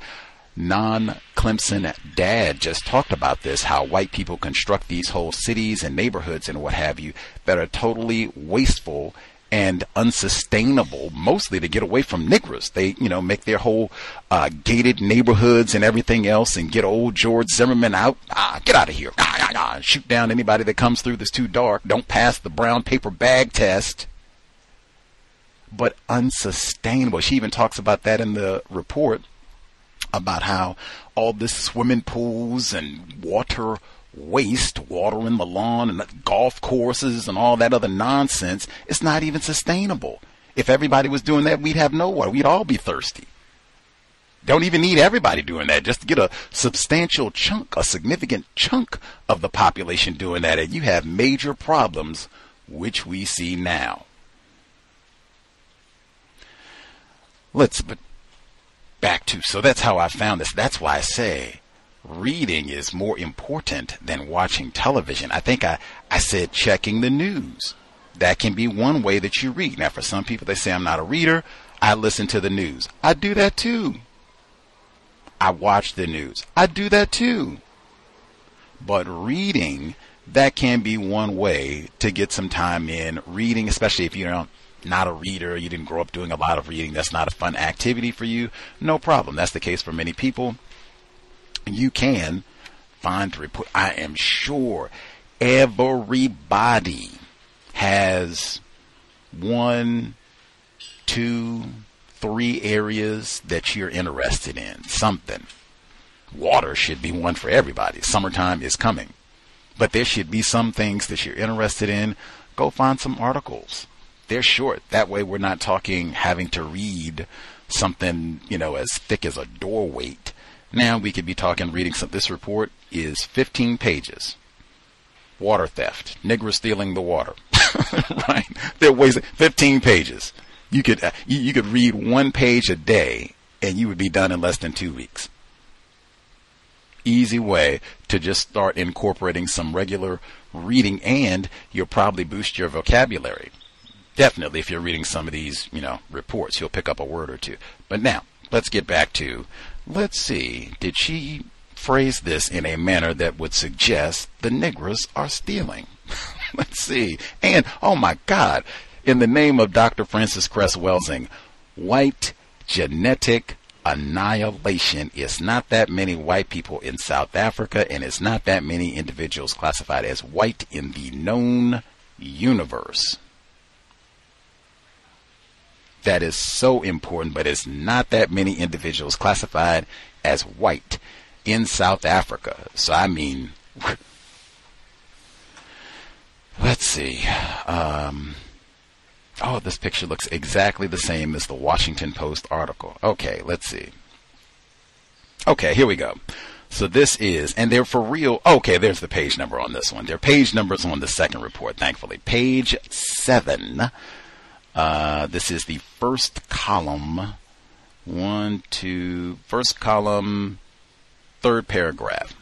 non Clemson dad just talked about this how white people construct these whole cities and neighborhoods and what have you that are totally wasteful and unsustainable, mostly to get away from niggers. They, you know, make their whole uh, gated neighborhoods and everything else, and get old George Zimmerman out. Ah, get out of here! Ah, ah, ah. Shoot down anybody that comes through that's too dark. Don't pass the brown paper bag test. But unsustainable. She even talks about that in the report about how all this swimming pools and water waste, water in the lawn and golf courses and all that other nonsense, it's not even sustainable. If everybody was doing that, we'd have no water. We'd all be thirsty. Don't even need everybody doing that. Just get a substantial chunk, a significant chunk of the population doing that, and you have major problems, which we see now. Let's but back to. So that's how I found this. That's why I say reading is more important than watching television. I think I, I said checking the news. That can be one way that you read. Now, for some people, they say I'm not a reader. I listen to the news. I do that too. I watch the news. I do that too. But reading, that can be one way to get some time in reading, especially if you don't not a reader, you didn't grow up doing a lot of reading, that's not a fun activity for you, no problem. That's the case for many people. You can find report. I am sure everybody has one, two, three areas that you're interested in. Something. Water should be one for everybody. Summertime is coming. But there should be some things that you're interested in. Go find some articles they're short. That way we're not talking having to read something, you know, as thick as a door weight. Now we could be talking reading some this report is 15 pages. Water theft, Negro stealing the water. right? They're wasting 15 pages. You could uh, you, you could read one page a day and you would be done in less than 2 weeks. easy way to just start incorporating some regular reading and you'll probably boost your vocabulary. Definitely if you're reading some of these, you know, reports, you'll pick up a word or two. But now, let's get back to, let's see, did she phrase this in a manner that would suggest the Negroes are stealing? let's see. And, oh my God, in the name of Dr. Francis Cress Welsing, white genetic annihilation. It's not that many white people in South Africa, and it's not that many individuals classified as white in the known universe. That is so important, but it's not that many individuals classified as white in South Africa. So, I mean, let's see. Um, Oh, this picture looks exactly the same as the Washington Post article. Okay, let's see. Okay, here we go. So this is, and they're for real. Okay, there's the page number on this one. There are page numbers on the second report, thankfully. Page seven. Uh, this is the first column. One, two, first column, third paragraph.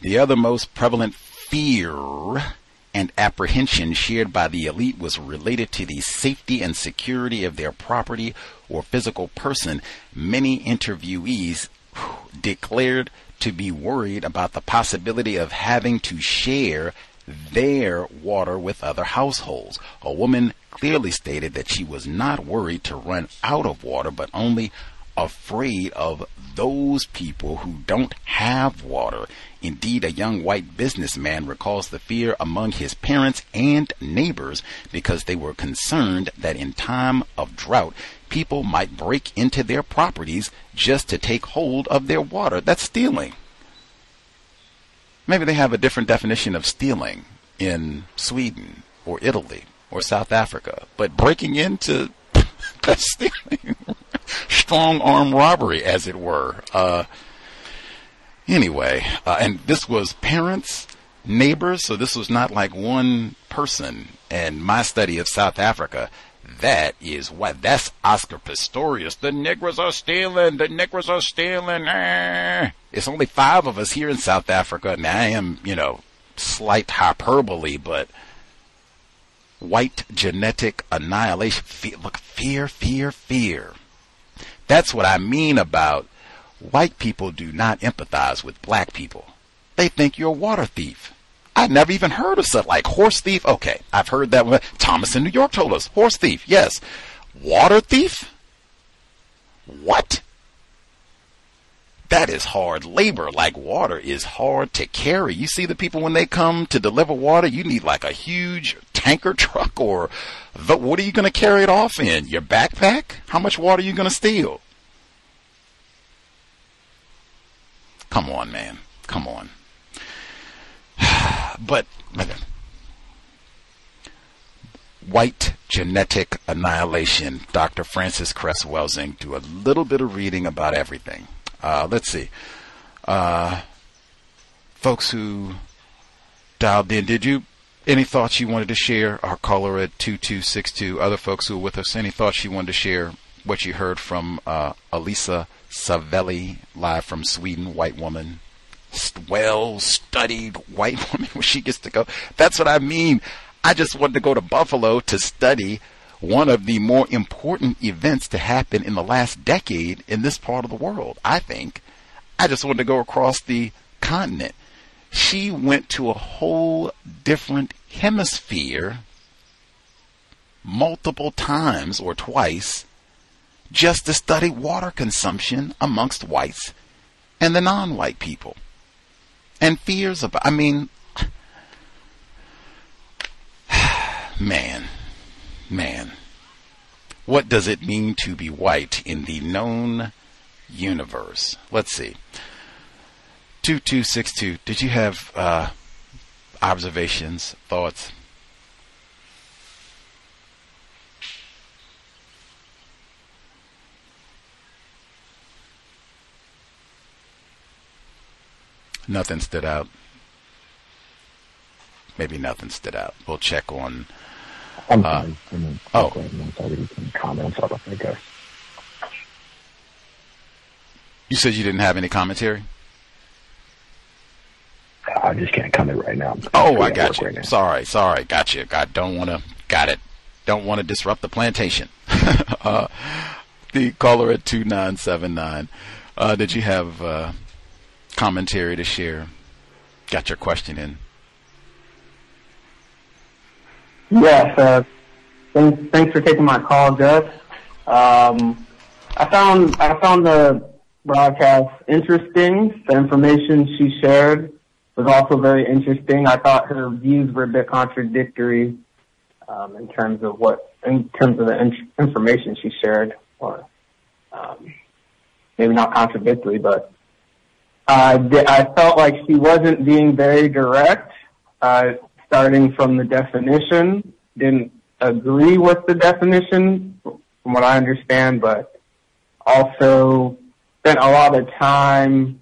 The other most prevalent fear and apprehension shared by the elite was related to the safety and security of their property or physical person, many interviewees declared to be worried about the possibility of having to share their water with other households. A woman clearly stated that she was not worried to run out of water, but only afraid of those people who don't have water. Indeed, a young white businessman recalls the fear among his parents and neighbors because they were concerned that in time of drought, people might break into their properties just to take hold of their water. That's stealing. Maybe they have a different definition of stealing in Sweden or Italy or South Africa, but breaking into stealing. Strong arm robbery, as it were. Uh, anyway, uh, and this was parents, neighbors, so this was not like one person. And my study of South Africa, that is what that's Oscar Pistorius. The Negroes are stealing. The Negroes are stealing. Ah. It's only five of us here in South Africa, and I am, you know, slight hyperbole, but white genetic annihilation. Fear, look, fear, fear, fear. That's what I mean about white people do not empathize with black people. They think you're a water thief. I never even heard of such like horse thief. Okay, I've heard that one. Thomas in New York told us horse thief. Yes, water thief. What? That is hard labor. Like water is hard to carry. You see the people when they come to deliver water, you need like a huge tanker truck or the, what are you going to carry it off in? Your backpack? How much water are you going to steal? Come on, man. Come on. but, white genetic annihilation. Dr. Francis Cress Welsing. Do a little bit of reading about everything. Uh, let's see. Uh, folks who dialed in, did you any thoughts you wanted to share? Our caller at two two six two. Other folks who are with us, any thoughts you wanted to share? What you heard from uh, Elisa Savelli, live from Sweden, white woman, well studied white woman where she gets to go. That's what I mean. I just wanted to go to Buffalo to study one of the more important events to happen in the last decade in this part of the world, I think. I just wanted to go across the continent. She went to a whole different hemisphere multiple times or twice just to study water consumption amongst whites and the non white people. And fears about, I mean, man. Man, what does it mean to be white in the known universe? Let's see. 2262, did you have uh, observations, thoughts? Nothing stood out. Maybe nothing stood out. We'll check on I'm uh, sorry. oh. comments, I guess. You said you didn't have any commentary. I just can't comment right now. Oh, I got you. Right sorry, sorry, got you. I don't want to. Got it. Don't want to disrupt the plantation. uh, the caller at two nine seven nine. Uh, did you have uh, commentary to share? Got your question in. Yes. Uh, thanks, for taking my call, Gus. Um, I found I found the broadcast interesting. The information she shared was also very interesting. I thought her views were a bit contradictory um, in terms of what, in terms of the in- information she shared, or um, maybe not contradictory, but I felt like she wasn't being very direct. Uh, starting from the definition, didn't agree with the definition, from what I understand, but also spent a lot of time,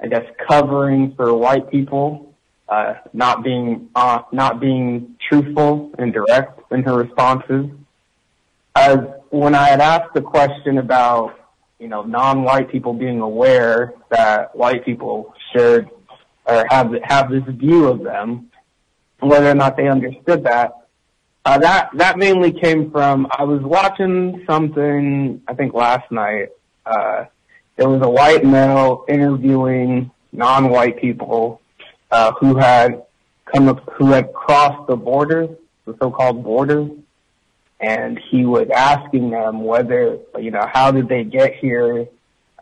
I guess, covering for white people, uh, not being uh, not being truthful and direct in her responses. As when I had asked the question about, you know, non-white people being aware that white people shared or have have this view of them, whether or not they understood that, uh, that that mainly came from I was watching something I think last night. Uh, there was a white male interviewing non-white people uh, who had come up, who had crossed the border, the so-called border, and he was asking them whether you know how did they get here.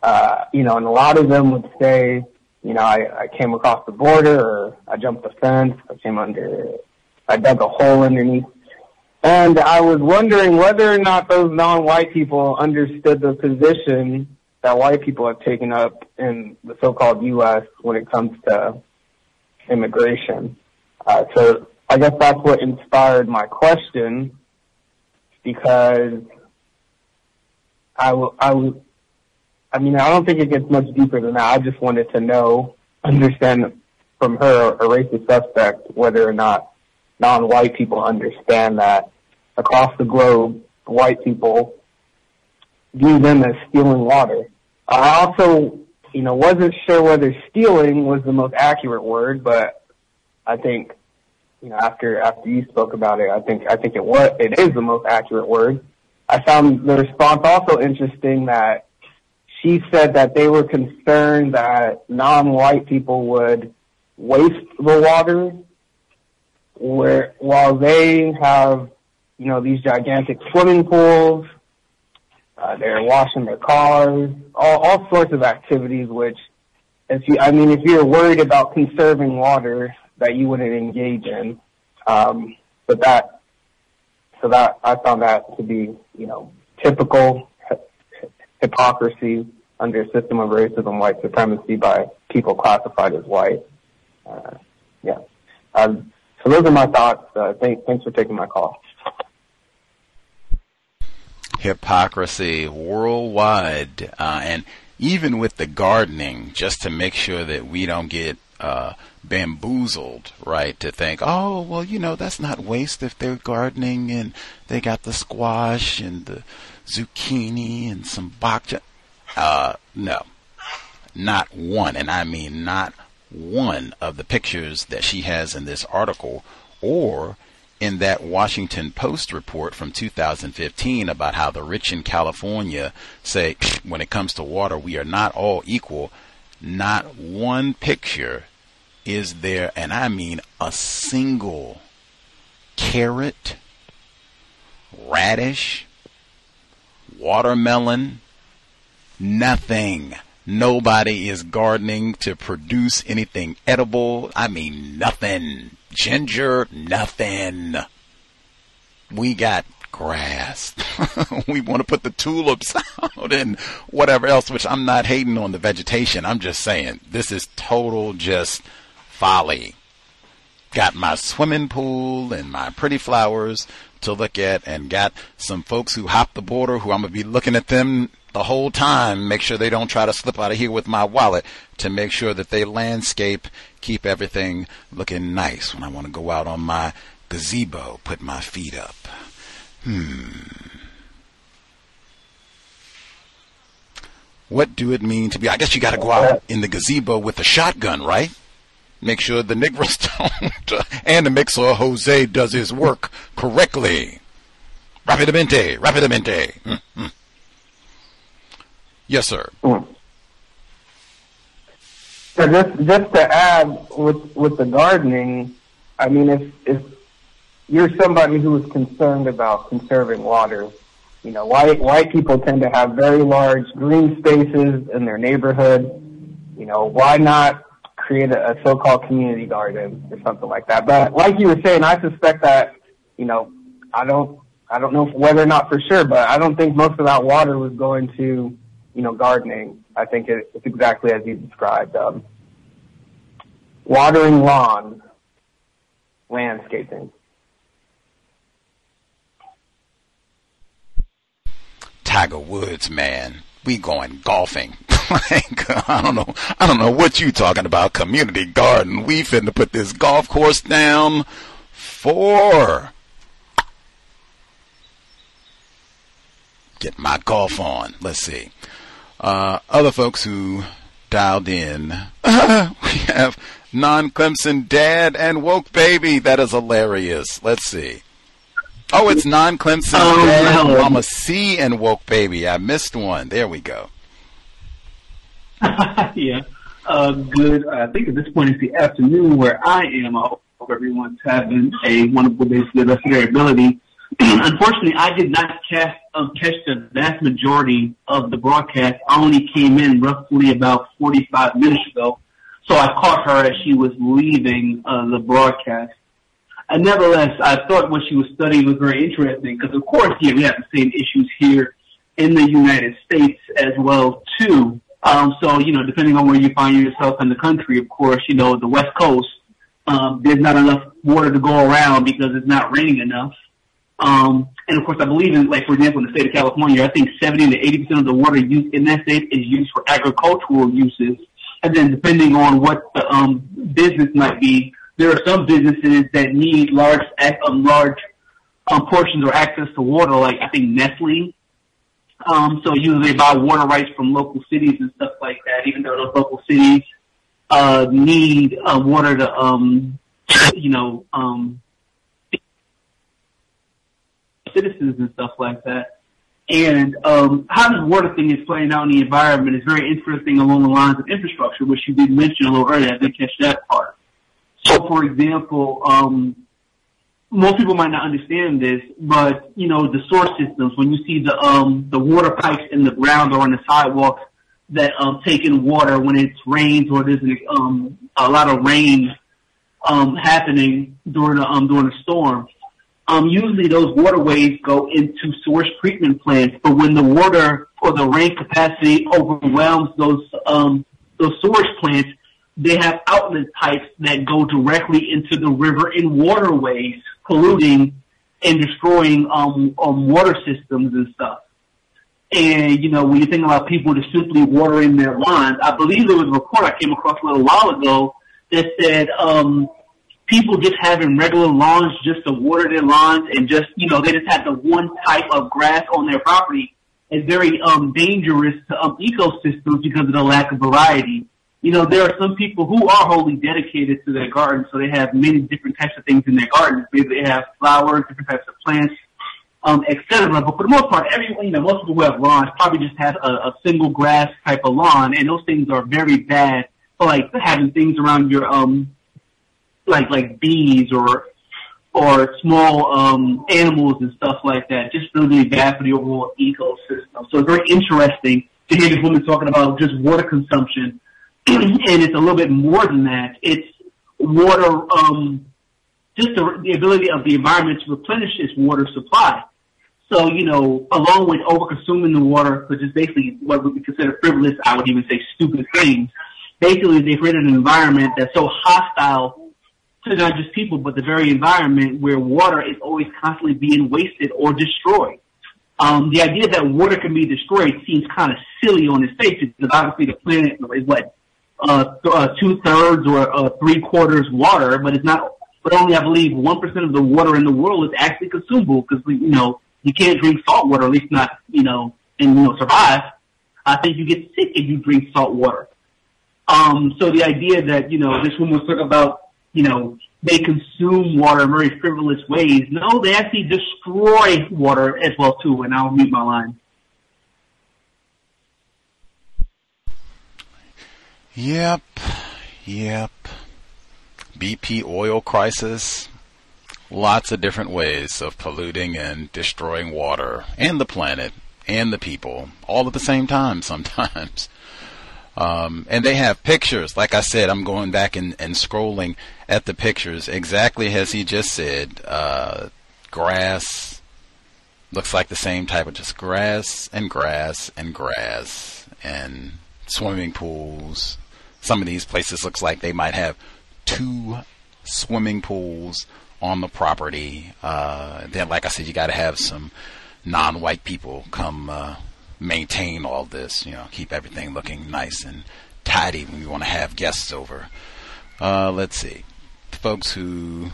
Uh, you know, and a lot of them would say, you know, I, I came across the border, or I jumped the fence, I came under, I dug a hole underneath and I was wondering whether or not those non-white people understood the position that white people have taken up in the so-called U.S. when it comes to immigration. Uh, so I guess that's what inspired my question because I will, I will, I mean, I don't think it gets much deeper than that. I just wanted to know, understand from her, a racist suspect, whether or not non-white people understand that across the globe, white people view them as stealing water. I also, you know, wasn't sure whether stealing was the most accurate word, but I think, you know, after after you spoke about it, I think I think it was it is the most accurate word. I found the response also interesting that she said that they were concerned that non-white people would waste the water where while they have you know these gigantic swimming pools uh, they're washing their cars all, all sorts of activities which if you i mean if you're worried about conserving water that you wouldn't engage in um but that so that i found that to be you know typical hypocrisy under a system of racism white supremacy by people classified as white uh, yeah um, so those are my thoughts. Uh, thank, thanks for taking my call. Hypocrisy worldwide, uh, and even with the gardening, just to make sure that we don't get uh, bamboozled, right? To think, oh, well, you know, that's not waste if they're gardening and they got the squash and the zucchini and some bok. Uh, no, not one, and I mean not one of the pictures that she has in this article or in that Washington Post report from 2015 about how the rich in California say when it comes to water, we are not all equal. Not one picture is there, and I mean a single carrot, radish, watermelon, nothing Nobody is gardening to produce anything edible. I mean, nothing. Ginger, nothing. We got grass. we want to put the tulips out and whatever else, which I'm not hating on the vegetation. I'm just saying this is total just folly. Got my swimming pool and my pretty flowers to look at and got some folks who hop the border who I'm going to be looking at them the whole time, make sure they don't try to slip out of here with my wallet to make sure that they landscape, keep everything looking nice when I want to go out on my gazebo, put my feet up. Hmm. What do it mean to be? I guess you got to go out in the gazebo with a shotgun, right? Make sure the Negroes don't, and to make sure Jose does his work correctly. Rapidamente, rapidamente. Mm-hmm. Yes, sir. Mm. So just just to add with with the gardening, I mean, if if you're somebody who is concerned about conserving water, you know, white white people tend to have very large green spaces in their neighborhood. You know, why not create a, a so-called community garden or something like that? But like you were saying, I suspect that, you know, I don't I don't know whether or not for sure, but I don't think most of that water was going to, you know, gardening. I think it, it's exactly as you described. Um, watering lawns, landscaping. Tiger Woods, man. We going golfing. like, I don't know. I don't know what you talking about. Community garden. We finna put this golf course down for get my golf on. Let's see. Uh, other folks who dialed in. we have non Clemson dad and woke baby. That is hilarious. Let's see. Oh, it's non Clemson oh, dad, hello. Mama C and woke baby. I missed one. There we go. yeah. Uh, good. I think at this point it's the afternoon where I am. I hope everyone's having a wonderful day to the best of their ability. Unfortunately, I did not cast, um, catch the vast majority of the broadcast. I only came in roughly about 45 minutes ago, so I caught her as she was leaving uh, the broadcast. And nevertheless, I thought what she was studying was very interesting because, of course, yeah, we have the same issues here in the United States as well too. Um, so, you know, depending on where you find yourself in the country, of course, you know, the West Coast, um, there's not enough water to go around because it's not raining enough. Um, and of course, I believe in, like, for example, in the state of California, I think 70 to 80% of the water used in that state is used for agricultural uses. And then depending on what the, um, business might be, there are some businesses that need large, um, large, um, portions or access to water, like I think Nestle. Um, so usually they buy water rights from local cities and stuff like that, even though those local cities, uh, need, uh, water to, um, you know, um, citizens and stuff like that. And um, how this water thing is playing out in the environment is very interesting along the lines of infrastructure, which you did mention a little earlier. I didn't catch that part. So, for example, um, most people might not understand this, but you know the source systems. When you see the um, the water pipes in the ground or on the sidewalks that um, take in water when it rains or there's um, a lot of rain um, happening during a um, during a storm um, usually those waterways go into source treatment plants, but when the water or the rain capacity overwhelms those um, those sewage plants, they have outlet pipes that go directly into the river and waterways, polluting and destroying um, um, water systems and stuff. And you know, when you think about people just simply watering their lawns, I believe there was a report I came across a little while ago that said um, people just having regular lawns just to water their lawns and just, you know, they just have the one type of grass on their property is very um, dangerous to um, ecosystems because of the lack of variety. You know, there are some people who are wholly dedicated to their garden, so they have many different types of things in their gardens. Maybe they have flowers, different types of plants, um, etc. But for the most part, everyone, you know, most people who have lawns probably just have a, a single grass type of lawn, and those things are very bad for like having things around your um like like bees or or small um, animals and stuff like that. Just really bad for the overall ecosystem. So it's very interesting to hear this woman talking about just water consumption, and it's a little bit more than that. It's water, um, just the, the ability of the environment to replenish its water supply. So, you know, along with over-consuming the water, which is basically what would be considered frivolous, I would even say stupid things, basically they've created an environment that's so hostile to not just people, but the very environment where water is always constantly being wasted or destroyed. Um, the idea that water can be destroyed seems kind of silly on its face because obviously the planet is what uh, uh, two thirds or uh, three quarters water, but it's not. But only I believe one percent of the water in the world is actually consumable because you know you can't drink salt water, at least not you know and you know survive. I think you get sick if you drink salt water. Um, so the idea that, you know, this woman was talking about, you know, they consume water in very frivolous ways. No, they actually destroy water as well too, and I'll mute my line. Yep, yep. BP oil crisis. Lots of different ways of polluting and destroying water and the planet and the people all at the same time sometimes. Um, and they have pictures. Like I said, I'm going back and, and scrolling at the pictures exactly as he just said. Uh, grass looks like the same type of just grass and grass and grass and swimming pools. Some of these places looks like they might have two swimming pools on the property. Uh, then, like I said, you got to have some non-white people come uh, maintain all this, you know, keep everything looking nice and tidy when you want to have guests over. Uh, let's see. The folks who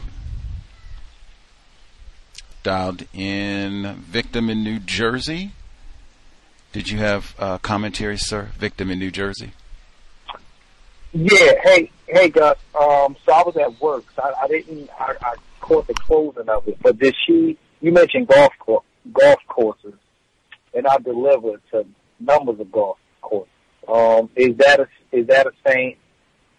dialed in victim in New Jersey. Did you have uh, commentary, sir? Victim in New Jersey. Yeah. Hey, hey, Gus. Um, so I was at work. So I, I didn't. I, I caught the closing of it. But did she? You mentioned golf golf courses and I deliver to numbers of golf courses. Um, is that a is that a same?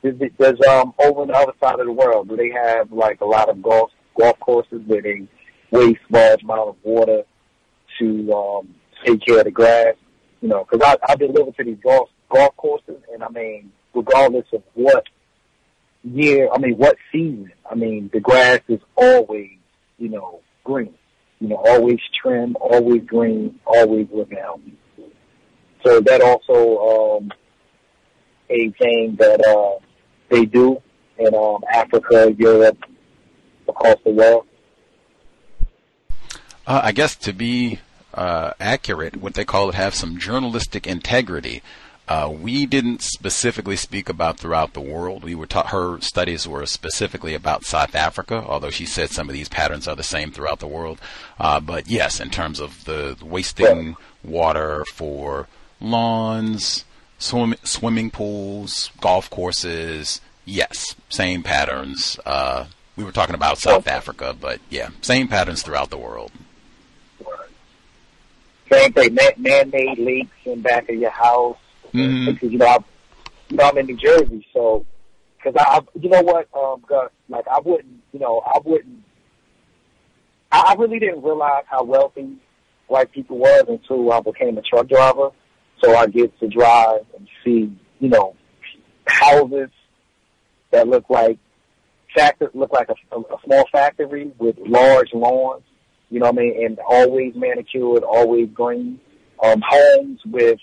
Does, does um over on the other side of the world do they have like a lot of golf golf courses where they waste large amount of water to um take care of the grass? You know, because I, I deliver to these golf golf courses, and I mean, regardless of what year, I mean, what season, I mean, the grass is always you know green you know, always trim, always green, always looking healthy. So that also um, a thing that uh, they do in um, Africa, Europe, across the world. Uh, I guess to be uh, accurate, what they call it, have some journalistic integrity. Uh, we didn't specifically speak about throughout the world. We were taught her studies were specifically about South Africa, although she said some of these patterns are the same throughout the world. Uh, but yes, in terms of the wasting water for lawns, swim, swimming pools, golf courses, yes, same patterns. Uh, we were talking about South Africa, but yeah, same patterns throughout the world. Same thing, man-made leaks in back of your house Mm-hmm. Because you know, I, you know, I'm in New Jersey, so because I, you know what, um, Gus, like I wouldn't, you know, I wouldn't. I, I really didn't realize how wealthy white people was until I became a truck driver. So I get to drive and see, you know, houses that look like factor look like a, a, a small factory with large lawns. You know what I mean? And always manicured, always green. Um, homes with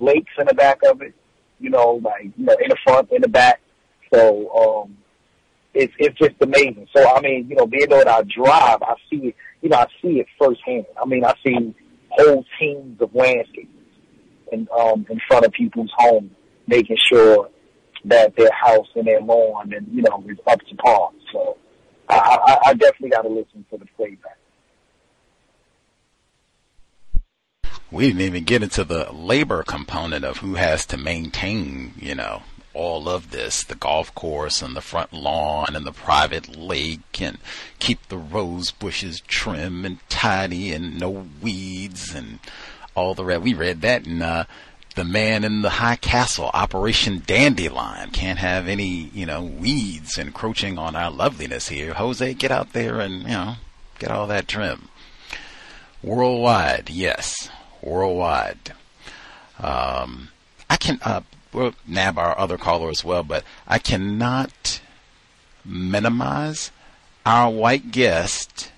lakes in the back of it, you know, like you know, in the front, in the back. So um, it's it's just amazing. So I mean, you know, being able to drive, I see it. You know, I see it firsthand. I mean, I see whole teams of landscapers in um, in front of people's homes, making sure that their house and their lawn and you know is up to par. So I, I, I definitely got to listen to the playback. We didn't even get into the labor component of who has to maintain, you know, all of this, the golf course and the front lawn and the private lake and keep the rose bushes trim and tidy and no weeds and all the rest. We read that in, uh, the man in the high castle, Operation Dandelion. Can't have any, you know, weeds encroaching on our loveliness here. Jose, get out there and, you know, get all that trim. Worldwide, yes worldwide. Um, I can uh, we'll nab our other caller as well, but I cannot minimize our white guest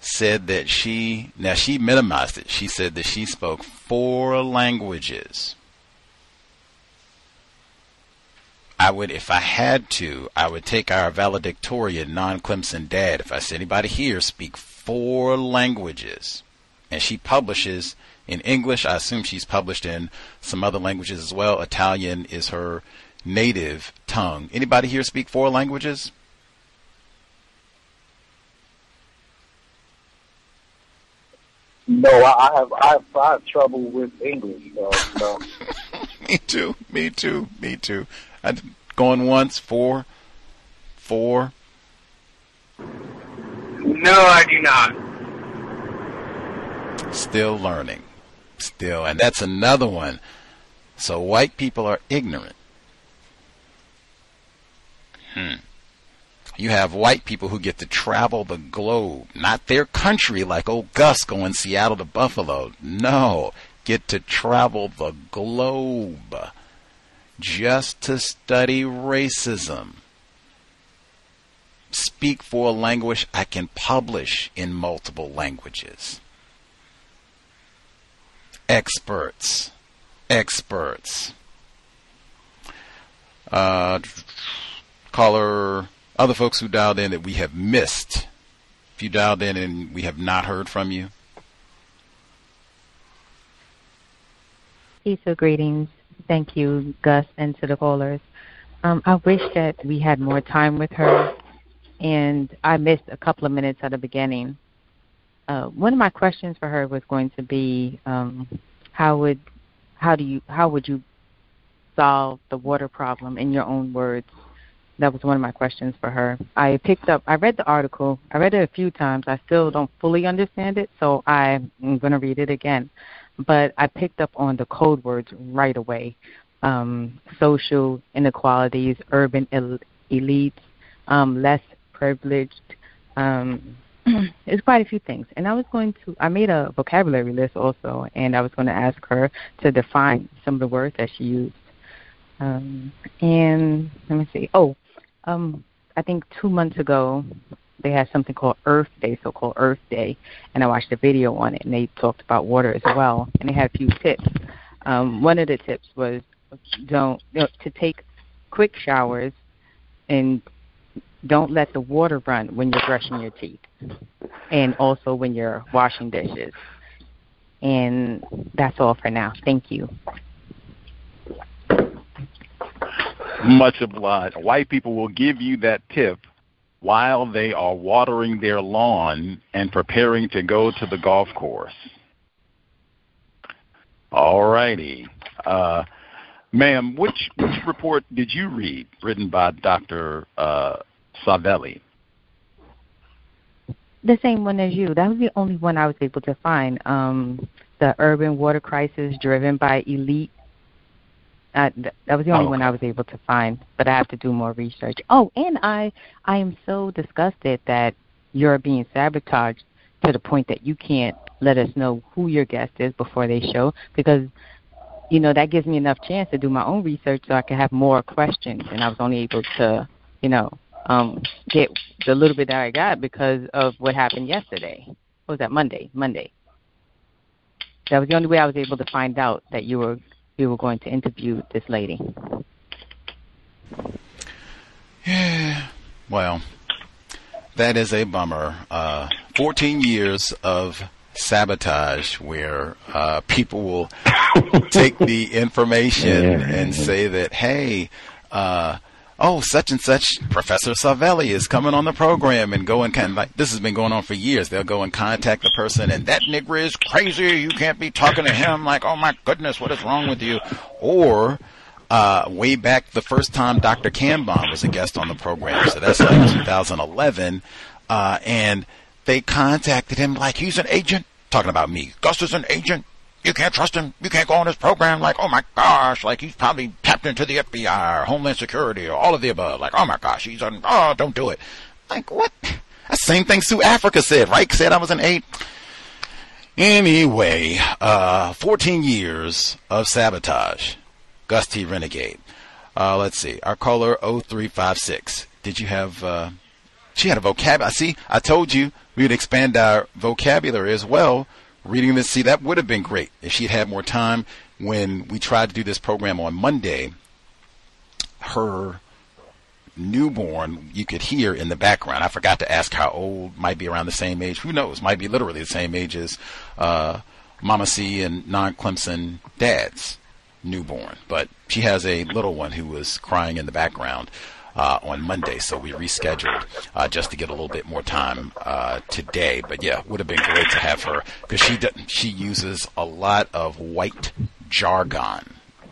said that she now she minimized it. She said that she spoke four languages. I would, if I had to, I would take our valedictorian, non-Clemson dad. If I said anybody here speak four languages, and she publishes in English. I assume she's published in some other languages as well. Italian is her native tongue. Anybody here speak four languages? No, I, have I have I have trouble with English. No. me too. Me too. Me too. I going once four, four. No, I do not. Still learning. Still, and that's another one. So white people are ignorant. Hmm. You have white people who get to travel the globe, not their country like old Gus going Seattle to Buffalo. No, get to travel the globe just to study racism. Speak for a language I can publish in multiple languages. Experts. Experts. Uh, caller, other folks who dialed in that we have missed. If you dialed in and we have not heard from you. Of greetings. Thank you, Gus, and to the callers. Um, I wish that we had more time with her, and I missed a couple of minutes at the beginning. Uh, one of my questions for her was going to be, um, how would how do you how would you solve the water problem in your own words? That was one of my questions for her. I picked up, I read the article. I read it a few times. I still don't fully understand it, so I'm going to read it again. But I picked up on the code words right away um, social inequalities, urban el- elites, um, less privileged. Um, it's quite a few things. And I was going to, I made a vocabulary list also, and I was going to ask her to define some of the words that she used. Um, and let me see. Oh, um, I think two months ago they had something called Earth Day, so-called Earth Day, and I watched a video on it, and they talked about water as well, and they had a few tips. Um, one of the tips was don't you know, to take quick showers and don't let the water run when you're brushing your teeth, and also when you're washing dishes. And that's all for now. Thank you. Much obliged. White people will give you that tip while they are watering their lawn and preparing to go to the golf course. All righty. Uh, ma'am, which, which report did you read written by Dr. Uh, Savelli? The same one as you. That was the only one I was able to find. Um, the urban water crisis driven by elite uh, th- that was the only Oh, one I was able to find, but I have to do more research. Oh, and I I am so disgusted that you're being sabotaged to the point that you can't let us know who your guest is before they show because you know that gives me enough chance to do my own research so I can have more questions and I was only able to you know um get the little bit that I got because of what happened yesterday. What was that Monday? Monday. That was the only way I was able to find out that you were you were going to interview this lady. Yeah. Well, that is a bummer. Uh, 14 years of sabotage where uh, people will take the information and say that, hey, uh, oh, such and such, Professor Savelli is coming on the program and go and kind of like, this has been going on for years. They'll go and contact the person and that nigger is crazy. You can't be talking to him like, oh my goodness, what is wrong with you? Or, uh, way back the first time Dr. Kambon was a guest on the program. So that's like 2011. Uh, and they contacted him like he's an agent, talking about me. Gus is an agent. You can't trust him. You can't go on his program. Like, oh my gosh, like he's probably tapped into the FBI or Homeland Security or all of the above. Like, oh my gosh, he's on, oh, don't do it. Like, what? The same thing Sue Africa said, right? Said I was an eight. Anyway, uh, 14 years of sabotage. Gus T. Renegade. Uh, let's see. Our caller 0356. Did you have, uh, she had a vocabulary. See, I told you we would expand our vocabulary as well. Reading this, see, that would have been great if she'd had more time when we tried to do this program on Monday. Her newborn, you could hear in the background. I forgot to ask how old, might be around the same age. Who knows? Might be literally the same age as uh, Mama C and non Clemson dad's newborn. But she has a little one who was crying in the background. uh, on Monday, so we rescheduled uh, just to get a little bit more time uh, today. But yeah, would have been great to have her because she she uses a lot of white jargon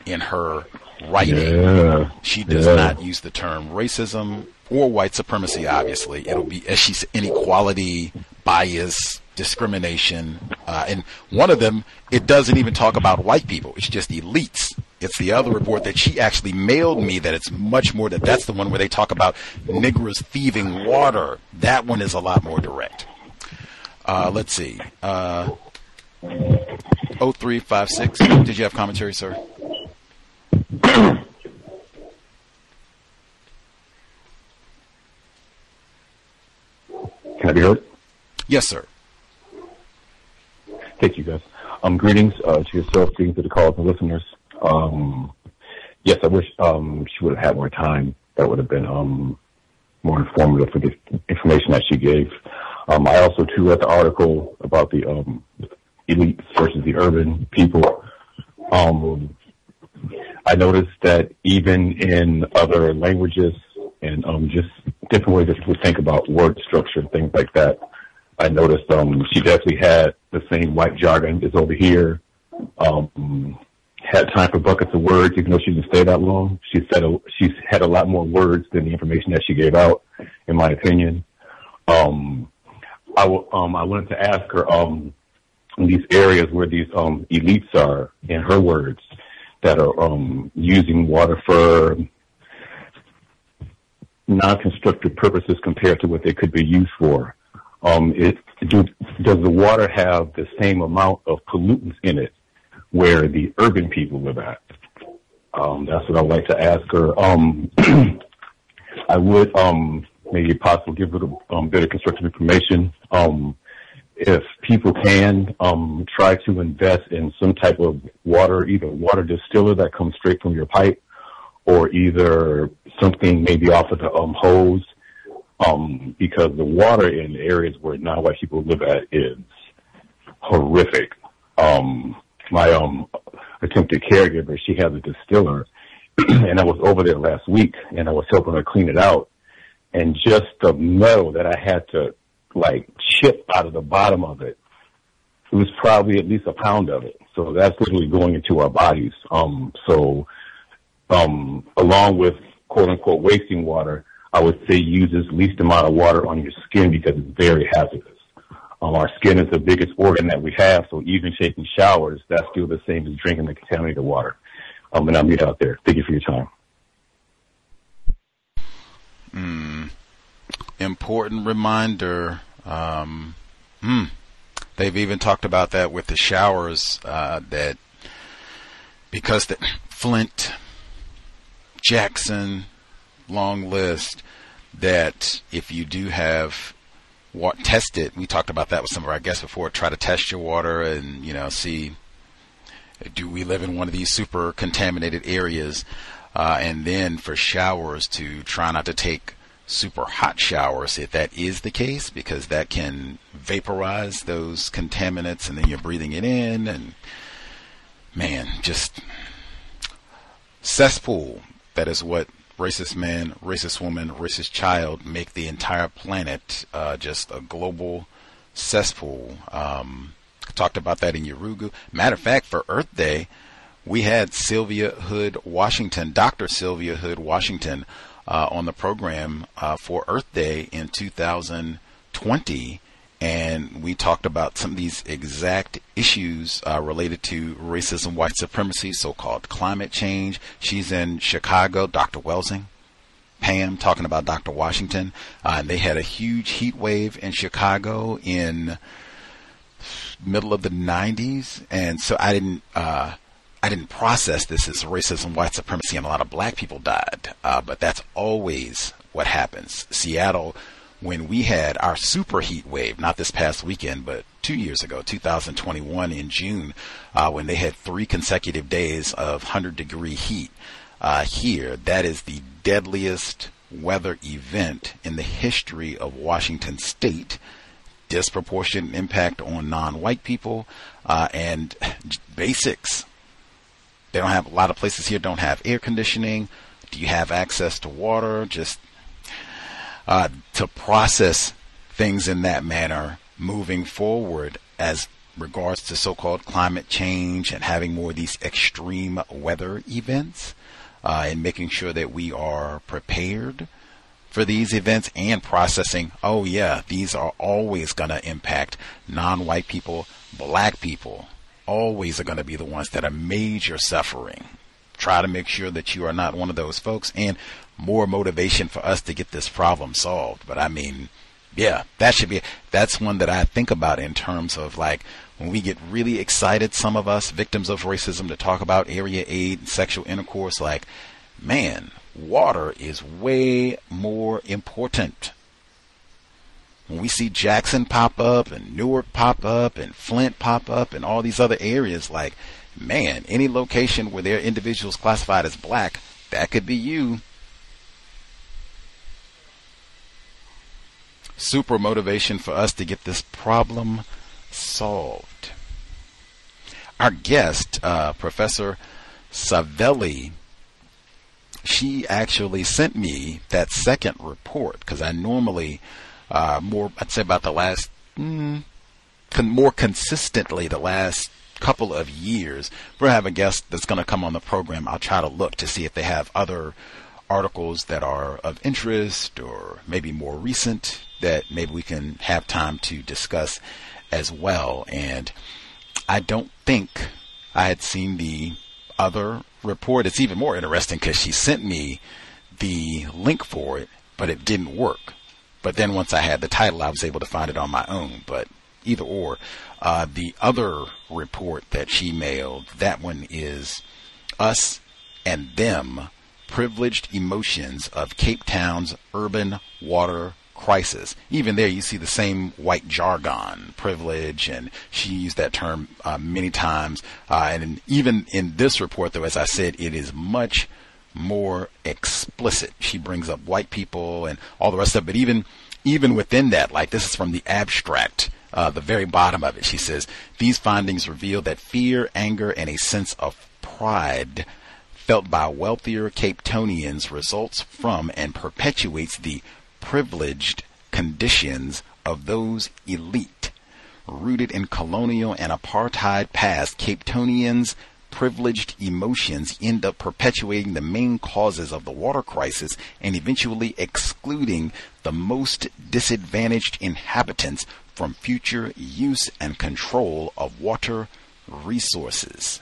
in her writing. Yeah. She does Yeah. not use the term racism or white supremacy. Obviously, it'll be as she said, inequality, bias, discrimination, uh, and one of them it doesn't even talk about white people. It's just elites. It's the other report that she actually mailed me that it's much more that that's the one where they talk about niggers thieving water. That one is a lot more direct. Uh, let's see. Uh, 0356. Did you have commentary, sir? Can I be heard? Yes, sir. Thank you, guys. Um, greetings uh, to yourself, greetings to the callers and listeners. Um, yes, I wish um, she would have had more time. That would have been um, more informative for the information that she gave. Um, I also too read the article about the um, elite versus the urban people. Um, I noticed that even in other languages and um, just different ways that people think about word structure and things like that, I noticed um, she definitely had the same white jargon as over here. Um, had time for buckets of words, even though she didn't stay that long. She said a, she's had a lot more words than the information that she gave out, in my opinion. Um, I w- um, I wanted to ask her um, in these areas where these um, elites are, in her words, that are um, using water for non-constructive purposes compared to what they could be used for. Um, it, do, does the water have the same amount of pollutants in it where the urban people live at? Um, that's what I'd like to ask her. Um, I would um, maybe possibly give a little um, bit of constructive information. Um, if people can um, try to invest in some type of water, either water distiller that comes straight from your pipe, or either something maybe off of the um, hose, um, because the water in areas where non-white people live at is horrific. Um, my um, attempted caregiver, she has a distiller, and I was over there last week, and I was helping her clean it out, and just the metal that I had to like chip out of the bottom of it, it was probably at least a pound of it. So that's literally going into our bodies. Um, so um, along with quote unquote wasting water, I would say use as least amount of water on your skin because it's very hazardous. Um, our skin is the biggest organ that we have, so even taking showers, that's still the same as drinking the contaminated water. Um, and I'll meet out there. Thank you for your time. Mm, important reminder. Um, hmm. They've even talked about that with the showers uh, that because the Flint, Jackson, long list that if you do have test it, we talked about that with some of our guests before. Try to test your water and you know see do we live in one of these super contaminated areas, uh, and then for showers to try not to take super hot showers if that is the case because that can vaporize those contaminants and then you're breathing it in and man just cesspool that is what racist man racist woman racist child make the entire planet uh, just a global cesspool um, talked about that in Urugu. Matter of fact, for Earth Day, we had Sylvia Hood Washington, Dr. Sylvia Hood Washington, uh, on the program uh, for Earth Day in 2020, and we talked about some of these exact issues uh, related to racism, white supremacy, so-called climate change. She's in Chicago, Dr. Welsing. Pam talking about Dr. Washington. Uh, they had a huge heat wave in Chicago in middle of the 90s, and so I didn't uh, I didn't process this as racism, white supremacy, and a lot of black people died. Uh, but that's always what happens. Seattle, when we had our super heat wave, not this past weekend, but two years ago, 2021 in June, uh, when they had three consecutive days of 100 degree heat uh, here, that is the deadliest weather event in the history of Washington State disproportionate impact on non-white people uh, and basics. They don't have a lot of places here don't have air conditioning. Do you have access to water? Just uh, to process things in that manner moving forward as regards to so-called climate change and having more of these extreme weather events uh, and making sure that we are prepared for these events and processing, oh yeah, these are always going to impact non-white people, black people, always are going to be the ones that are major suffering. Try to make sure that you are not one of those folks and more motivation for us to get this problem solved. But I mean, yeah, that should be, that's one that I think about in terms of like, when we get really excited, some of us victims of racism to talk about area aid and sexual intercourse, like, man, water is way more important. When we see Jackson pop up and Newark pop up and Flint pop up and all these other areas, like, man, any location where there are individuals classified as black, that could be you. Super motivation for us to get this problem solved. Our guest, uh, Professor Savelli, she actually sent me that second report because I normally, uh, more, I'd say about the last, mm, con- more consistently the last couple of years, we have a guest that's going to come on the program. I'll try to look to see if they have other articles that are of interest or maybe more recent that maybe we can have time to discuss as well. And I don't think I had seen the other report. It's even more interesting because she sent me the link for it, but it didn't work. But then once I had the title, I was able to find it on my own. But either or, uh, the other report that she mailed, that one is Us and Them Privileged Emotions of Cape Town's Urban Water crisis. Even there, you see the same white jargon, privilege, and she used that term uh, many times. Uh, and even in this report, though, as I said, it is much more explicit. She brings up white people and all the rest of it. But even even within that, like this is from the abstract. Uh, the very bottom of it, she says, these findings reveal that fear, anger, and a sense of pride felt by wealthier Cape Townians results from and perpetuates the privileged conditions of those elite. Rooted in colonial and apartheid past, Cape Townians' privileged emotions end up perpetuating the main causes of the water crisis and eventually excluding the most disadvantaged inhabitants from future use and control of water resources.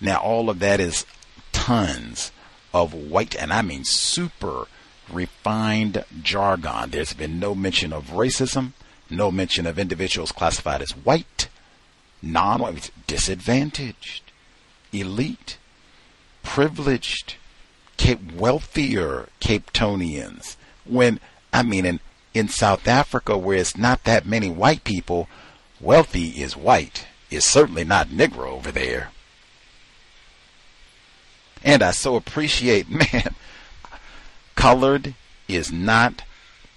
Now, all of that is tons of white, and I mean super refined jargon. There's been no mention of racism, no mention of individuals classified as white, non white, disadvantaged, elite, privileged, Cape wealthier Cape Townians. When I mean in in South Africa where it's not that many white people, wealthy is white. It's certainly not Negro over there. And I so appreciate, man, Colored is not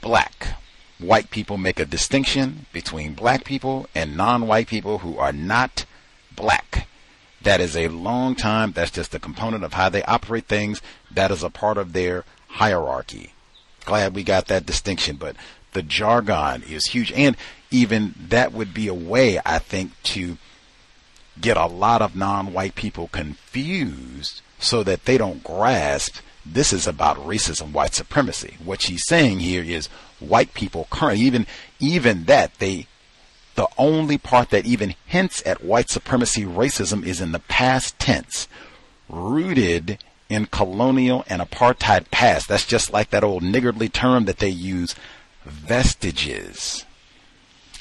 black. White people make a distinction between black people and non-white people who are not black. That is a long time. That's just a component of how they operate things. That is a part of their hierarchy. Glad we got that distinction, but the jargon is huge. And even that would be a way, I think, to get a lot of non-white people confused so that they don't grasp this is about racism, white supremacy. What she's saying here is white people currently, even, even that, they, the only part that even hints at white supremacy racism is in the past tense, rooted in colonial and apartheid past. That's just like that old niggardly term that they use, vestiges.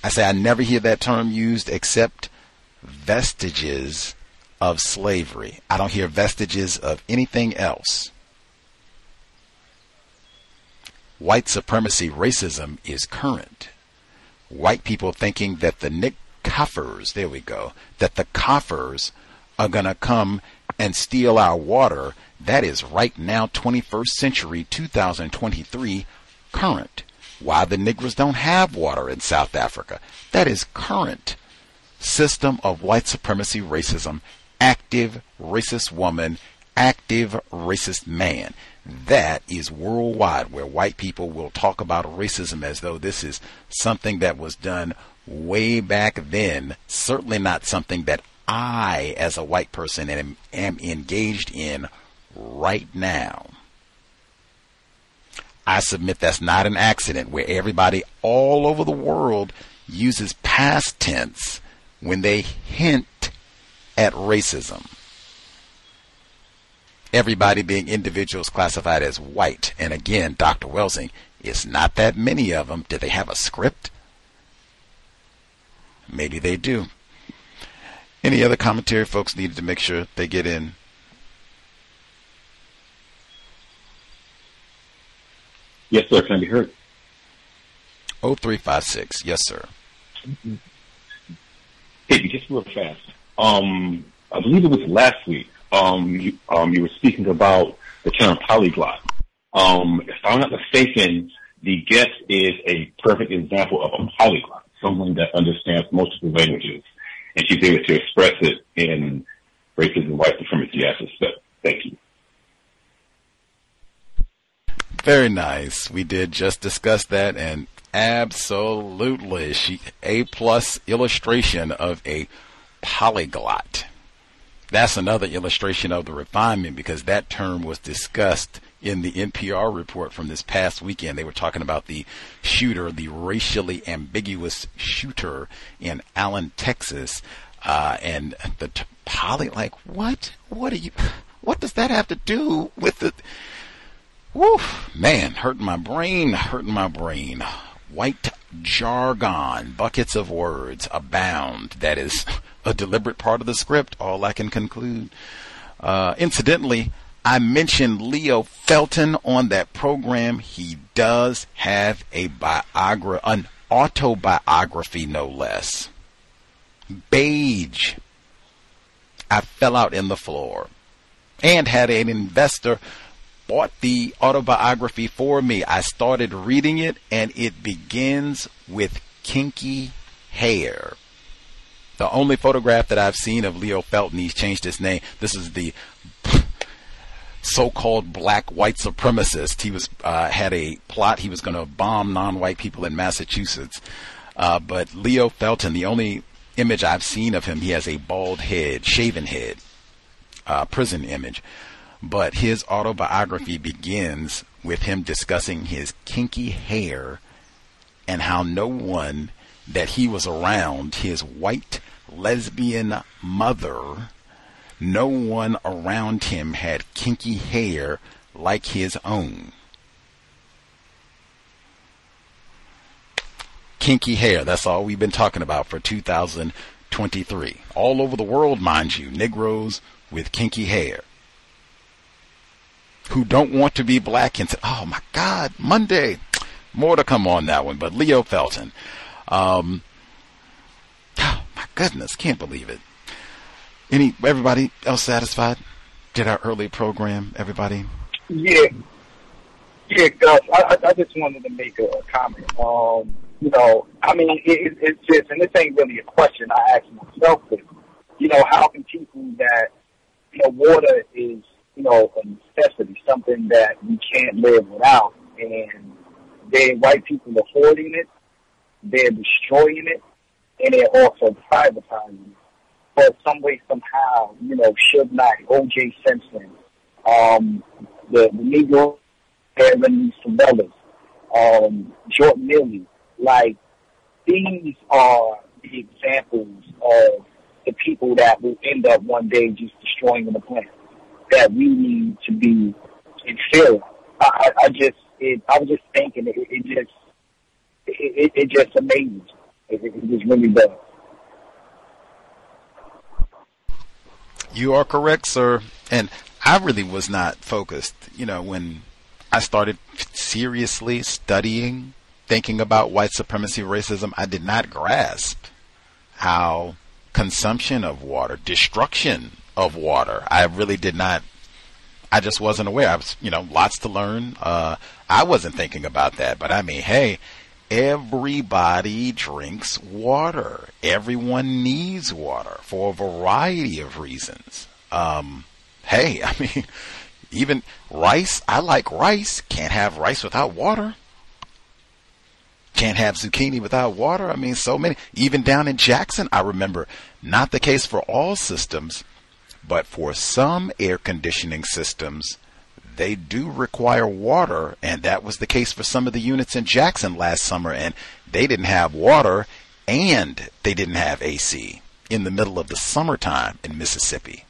I say I never hear that term used except vestiges of slavery. I don't hear vestiges of anything else white supremacy racism is current. White people thinking that the Nick coffers, there we go, that the coffers are going to come and steal our water. That is right now, 21st century, 2023, current. Why the Negroes don't have water in South Africa. That is current system of white supremacy racism, active racist woman active racist man. That is worldwide, where white people will talk about racism as though this is something that was done way back then. Certainly not something that I, as a white person, am, am engaged in right now. I submit that's not an accident where everybody all over the world uses past tense when they hint at racism. Everybody being individuals classified as white. And again, Dr. Welsing, it's not that many of them. Do they have a script? Maybe they do. Any other commentary folks needed to make sure they get in? Yes, sir. Can I be heard? 0356. Yes, sir. Hey, just real fast. Um, I believe it was last week. Um, you, um, you were speaking about the term polyglot. Um, if I'm not mistaken, the guest is a perfect example of a polyglot, someone that understands multiple languages, and she's able to express it in racism, white supremacy aspect. Thank you. Very nice. We did just discuss that, and absolutely, she a plus illustration of a polyglot. That's another illustration of the refinement because that term was discussed in the NPR report from this past weekend. They were talking about the shooter, the racially ambiguous shooter in Allen, Texas, uh, and the t- poly. Like what? What are you? What does that have to do with the? Woo, man, hurting my brain, hurting my brain. White jargon, buckets of words abound. That is a deliberate part of the script, all I can conclude. Uh, incidentally, I mentioned Leo Felton on that program. He does have a biography, an autobiography, no less. Beige. I fell out in the floor and had an investor bought the autobiography for me. I started reading it, and it begins with kinky hair. The only photograph that I've seen of Leo Felton, he's changed his name. This is the so-called black white supremacist. He was uh, had a plot. He was going to bomb non-white people in Massachusetts. Uh, but Leo Felton, the only image I've seen of him, he has a bald head, shaven head, uh, prison image but his autobiography begins with him discussing his kinky hair and how no one that he was around, his white lesbian mother, no one around him had kinky hair like his own. Kinky hair, that's all we've been talking about for 2023. All over the world, mind you, Negroes with kinky hair who don't want to be black and say, "Oh my God, Monday." More to come on that one, but Leo Felton. Um, goodness, can't believe it. Any everybody else satisfied? Did our early program? Everybody? Yeah, yeah, Gus. I, I just wanted to make a, comment. Um, you know, I mean, it, it's just, and this ain't really a question I ask myself, but you know, how can people that you know water is you know, a necessity, something that we can't live without. And they white people are hoarding it, they're destroying it, and they're also privatizing. But some way, somehow, you know, Suge Knight, O.J. Simpson, um, the, Negro, Aaron Sabellas, um, Jordan Neely, like, these are the examples of the people that will end up one day just destroying the planet that we need to be in fear. I, I just, it, I was just thinking, it, it just, it, it, just amazed. It, really does. You are correct, sir. And I really was not focused. You know, when I started seriously studying, thinking about white supremacy, racism, I did not grasp how consumption of water, destruction of water. I really did not. I just wasn't aware. I was, you know, lots to learn. Uh, I wasn't thinking about that, but I mean, hey, everybody drinks water. Everyone needs water for a variety of reasons. Um, hey, I mean, even rice, I like rice. Can't have rice without water. Can't have zucchini without water. I mean, so many. Even down in Jackson, I remember, not the case for all systems, but for some air conditioning systems, they do require water, and that was the case for some of the units in Jackson last summer, and they didn't have water and they didn't have AC in the middle of the summertime in Mississippi.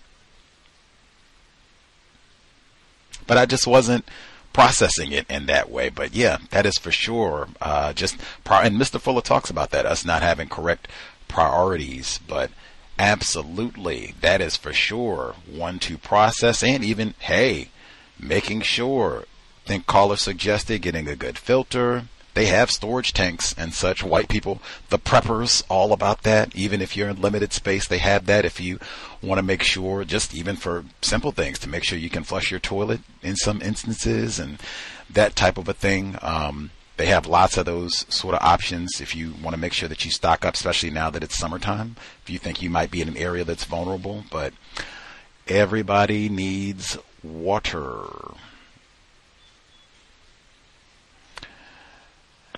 But I just wasn't processing it in that way. But yeah, that is for sure. Uh, just and Mr. Fuller talks about that us not having correct priorities, but absolutely that is for sure one to process and even hey, making sure. Think caller suggested getting a good filter, they have storage tanks and such. White people, the preppers, all about that. Even if you're in limited space, they have that. If you want to make sure, just even for simple things, to make sure you can flush your toilet in some instances and that type of a thing. Um, they have lots of those sort of options if you want to make sure that you stock up, especially now that it's summertime. If you think you might be in an area that's vulnerable, but everybody needs water.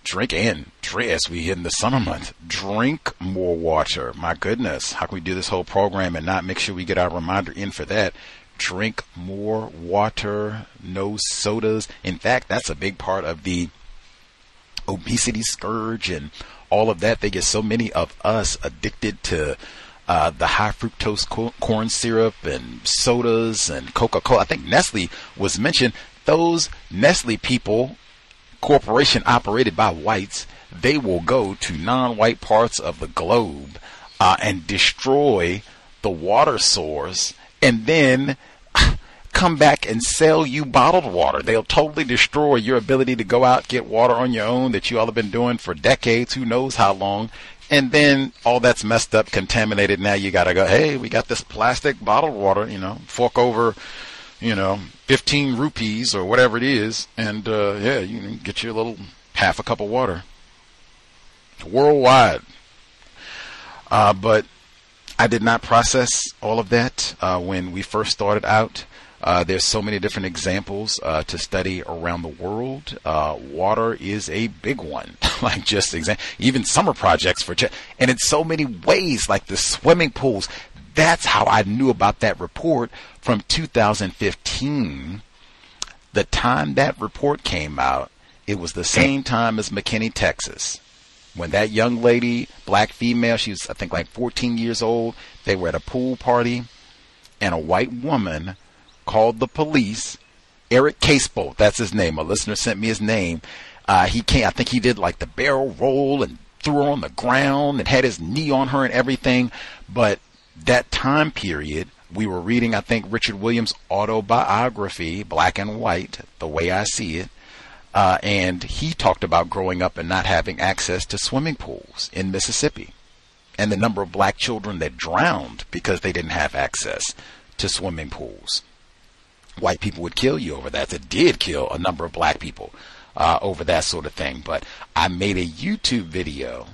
drink in, drink as we hit in the summer month. Drink more water. My goodness, how can we do this whole program and not make sure we get our reminder in for that? Drink more water, no sodas. In fact, that's a big part of the obesity scourge and all of that. They get so many of us addicted to uh, the high fructose corn syrup and sodas and Coca Cola. I think Nestle was mentioned. Those Nestle people corporation operated by whites, they will go to non-white parts of the globe uh, and destroy the water source, and then come back and sell you bottled water. They'll totally destroy your ability to go out get water on your own that you all have been doing for decades, who knows how long. And then all that's messed up, contaminated. Now you got to go. Hey, we got this plastic bottled water. You know, fork over you know, 15 rupees or whatever it is, and uh, yeah, you can get you a little half a cup of water. Worldwide. Uh, but I did not process all of that uh, when we first started out. Uh, there's so many different examples uh, to study around the world. Uh, water is a big one, like just exam- even summer projects for, ch- and in so many ways, like the swimming pools. That's how I knew about that report from 2015. The time that report came out, it was the same time as McKinney, Texas. When that young lady, black female, she was, I think, like 14 years old, they were at a pool party, and a white woman called the police. Eric Casebolt, that's his name. A listener sent me his name. Uh, he came, I think he did like the barrel roll and threw her on the ground and had his knee on her and everything. But that time period, we were reading, I think, Richard Williams' autobiography, Black and White, The Way I See It. Uh, and he talked about growing up and not having access to swimming pools in Mississippi and the number of black children that drowned because they didn't have access to swimming pools. White people would kill you over that. It did kill a number of black people uh, over that sort of thing. But I made a YouTube video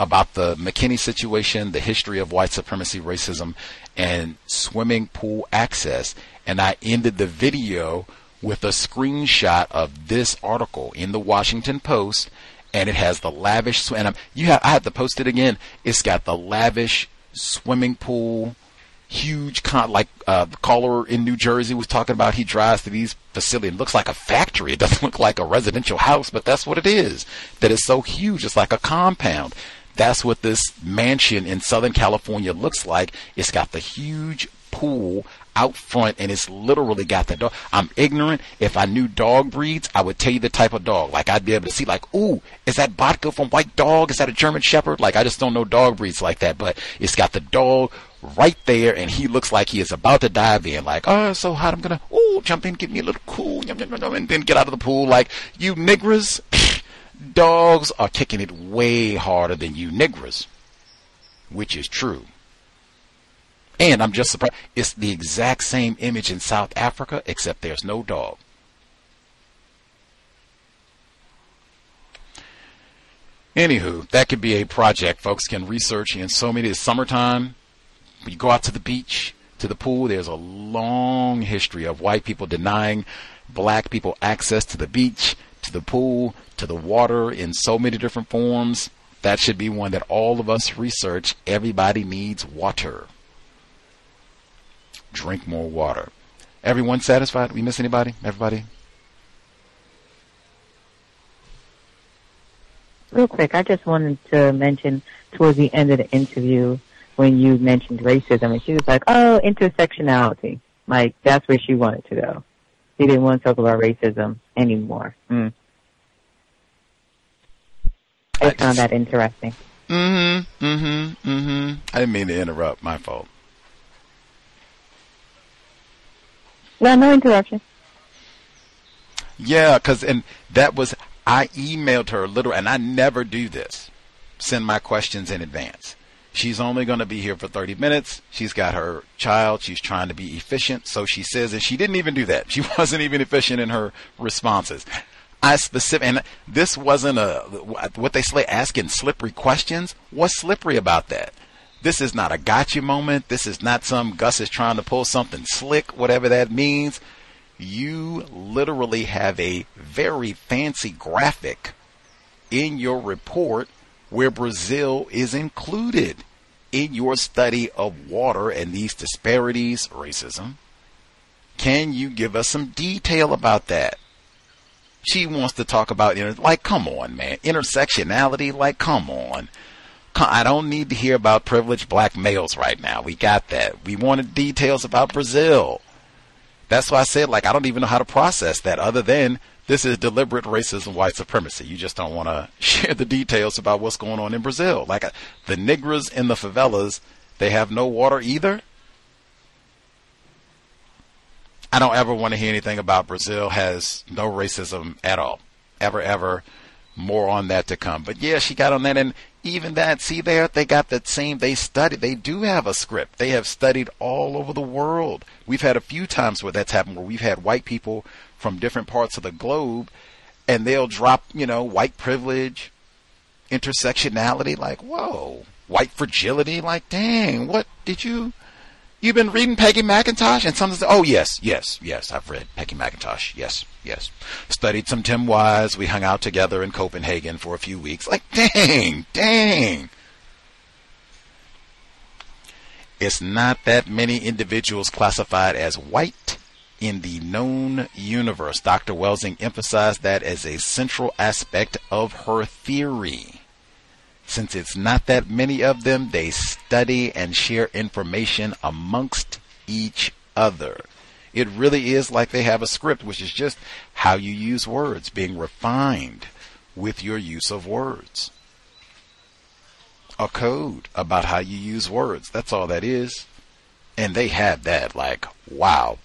about the McKinney situation, the history of white supremacy, racism, and swimming pool access. And I ended the video with a screenshot of this article in the Washington Post, and it has the lavish. And I'm, you have I have to post it again. It's got the lavish swimming pool, huge con like uh, the caller in New Jersey was talking about. He drives to these facilities. It looks like a factory. It doesn't look like a residential house, but that's what it is. That is so huge. It's like a compound. That's what this mansion in Southern California looks like. It's got the huge pool out front and it's literally got the dog. I'm ignorant. If I knew dog breeds, I would tell you the type of dog. Like I'd be able to see like, ooh, is that vodka from White Dog? Is that a German Shepherd? Like I just don't know dog breeds like that, but it's got the dog right there and he looks like he is about to dive in. Like, oh, so hot. I'm going to, ooh, jump in, get me a little cool, and then get out of the pool. Like, you niggers dogs are kicking it way harder than you niggers, which is true. And I'm just surprised. It's the exact same image in South Africa, except there's no dog. Anywho, that could be a project folks can research in so many. It's summertime. You go out to the beach, to the pool. There's a long history of white people denying black people access to the beach, to the pool, to the water in so many different forms. That should be one that all of us research. Everybody needs water. Drink more water. Everyone satisfied? We miss anybody? Everybody? Real quick, I just wanted to mention towards the end of the interview when you mentioned racism, and she was like, "Oh, intersectionality." Like that's where she wanted to go. She didn't want to talk about racism anymore. Mm. I found that interesting. Mm-hmm. Mm-hmm. Mm-hmm. I didn't mean to interrupt. My fault. No, no interruption. Yeah, because and that was I emailed her literally, and I never do this. Send my questions in advance. She's only going to be here for 30 minutes. She's got her child. She's trying to be efficient. So she says, and she didn't even do that. She wasn't even efficient in her responses. I specific, and this wasn't a, what they say asking slippery questions. What's slippery about that? This is not a gotcha moment. This is not some Gus is trying to pull something slick, whatever that means. You literally have a very fancy graphic in your report where Brazil is included in your study of water and these disparities, racism. Can you give us some detail about that? She wants to talk about, like, come on, man. Intersectionality, like, come on. I don't need to hear about privileged black males right now. We got that. We wanted details about Brazil. That's why I said, like, I don't even know how to process that other than this is deliberate racism, white supremacy. You just don't want to share the details about what's going on in Brazil. Like, uh, the Negras in the favelas, they have no water either. I don't ever want to hear anything about Brazil has no racism at all. Ever, ever. More on that to come. But yeah, she got on that and even that, see there, they got that same, they studied, they do have a script. They have studied all over the world. We've had a few times where that's happened where we've had white people from different parts of the globe and they'll drop, you know, white privilege, intersectionality, like, whoa, white fragility, like, dang, what did you, You've been reading Peggy McIntosh? And some of them say, oh, yes, yes, yes, I've read Peggy McIntosh. Yes, yes. Studied some Tim Wise. We hung out together in Copenhagen for a few weeks. Like, dang, dang. It's not that many individuals classified as white in the known universe. Dr. Welsing emphasized that as a central aspect of her theory. Since it's not that many of them, they study and share information amongst each other. It really is like they have a script, which is just how you use words, being refined with your use of words. A code about how you use words. That's all that is. And they have that, like, wow.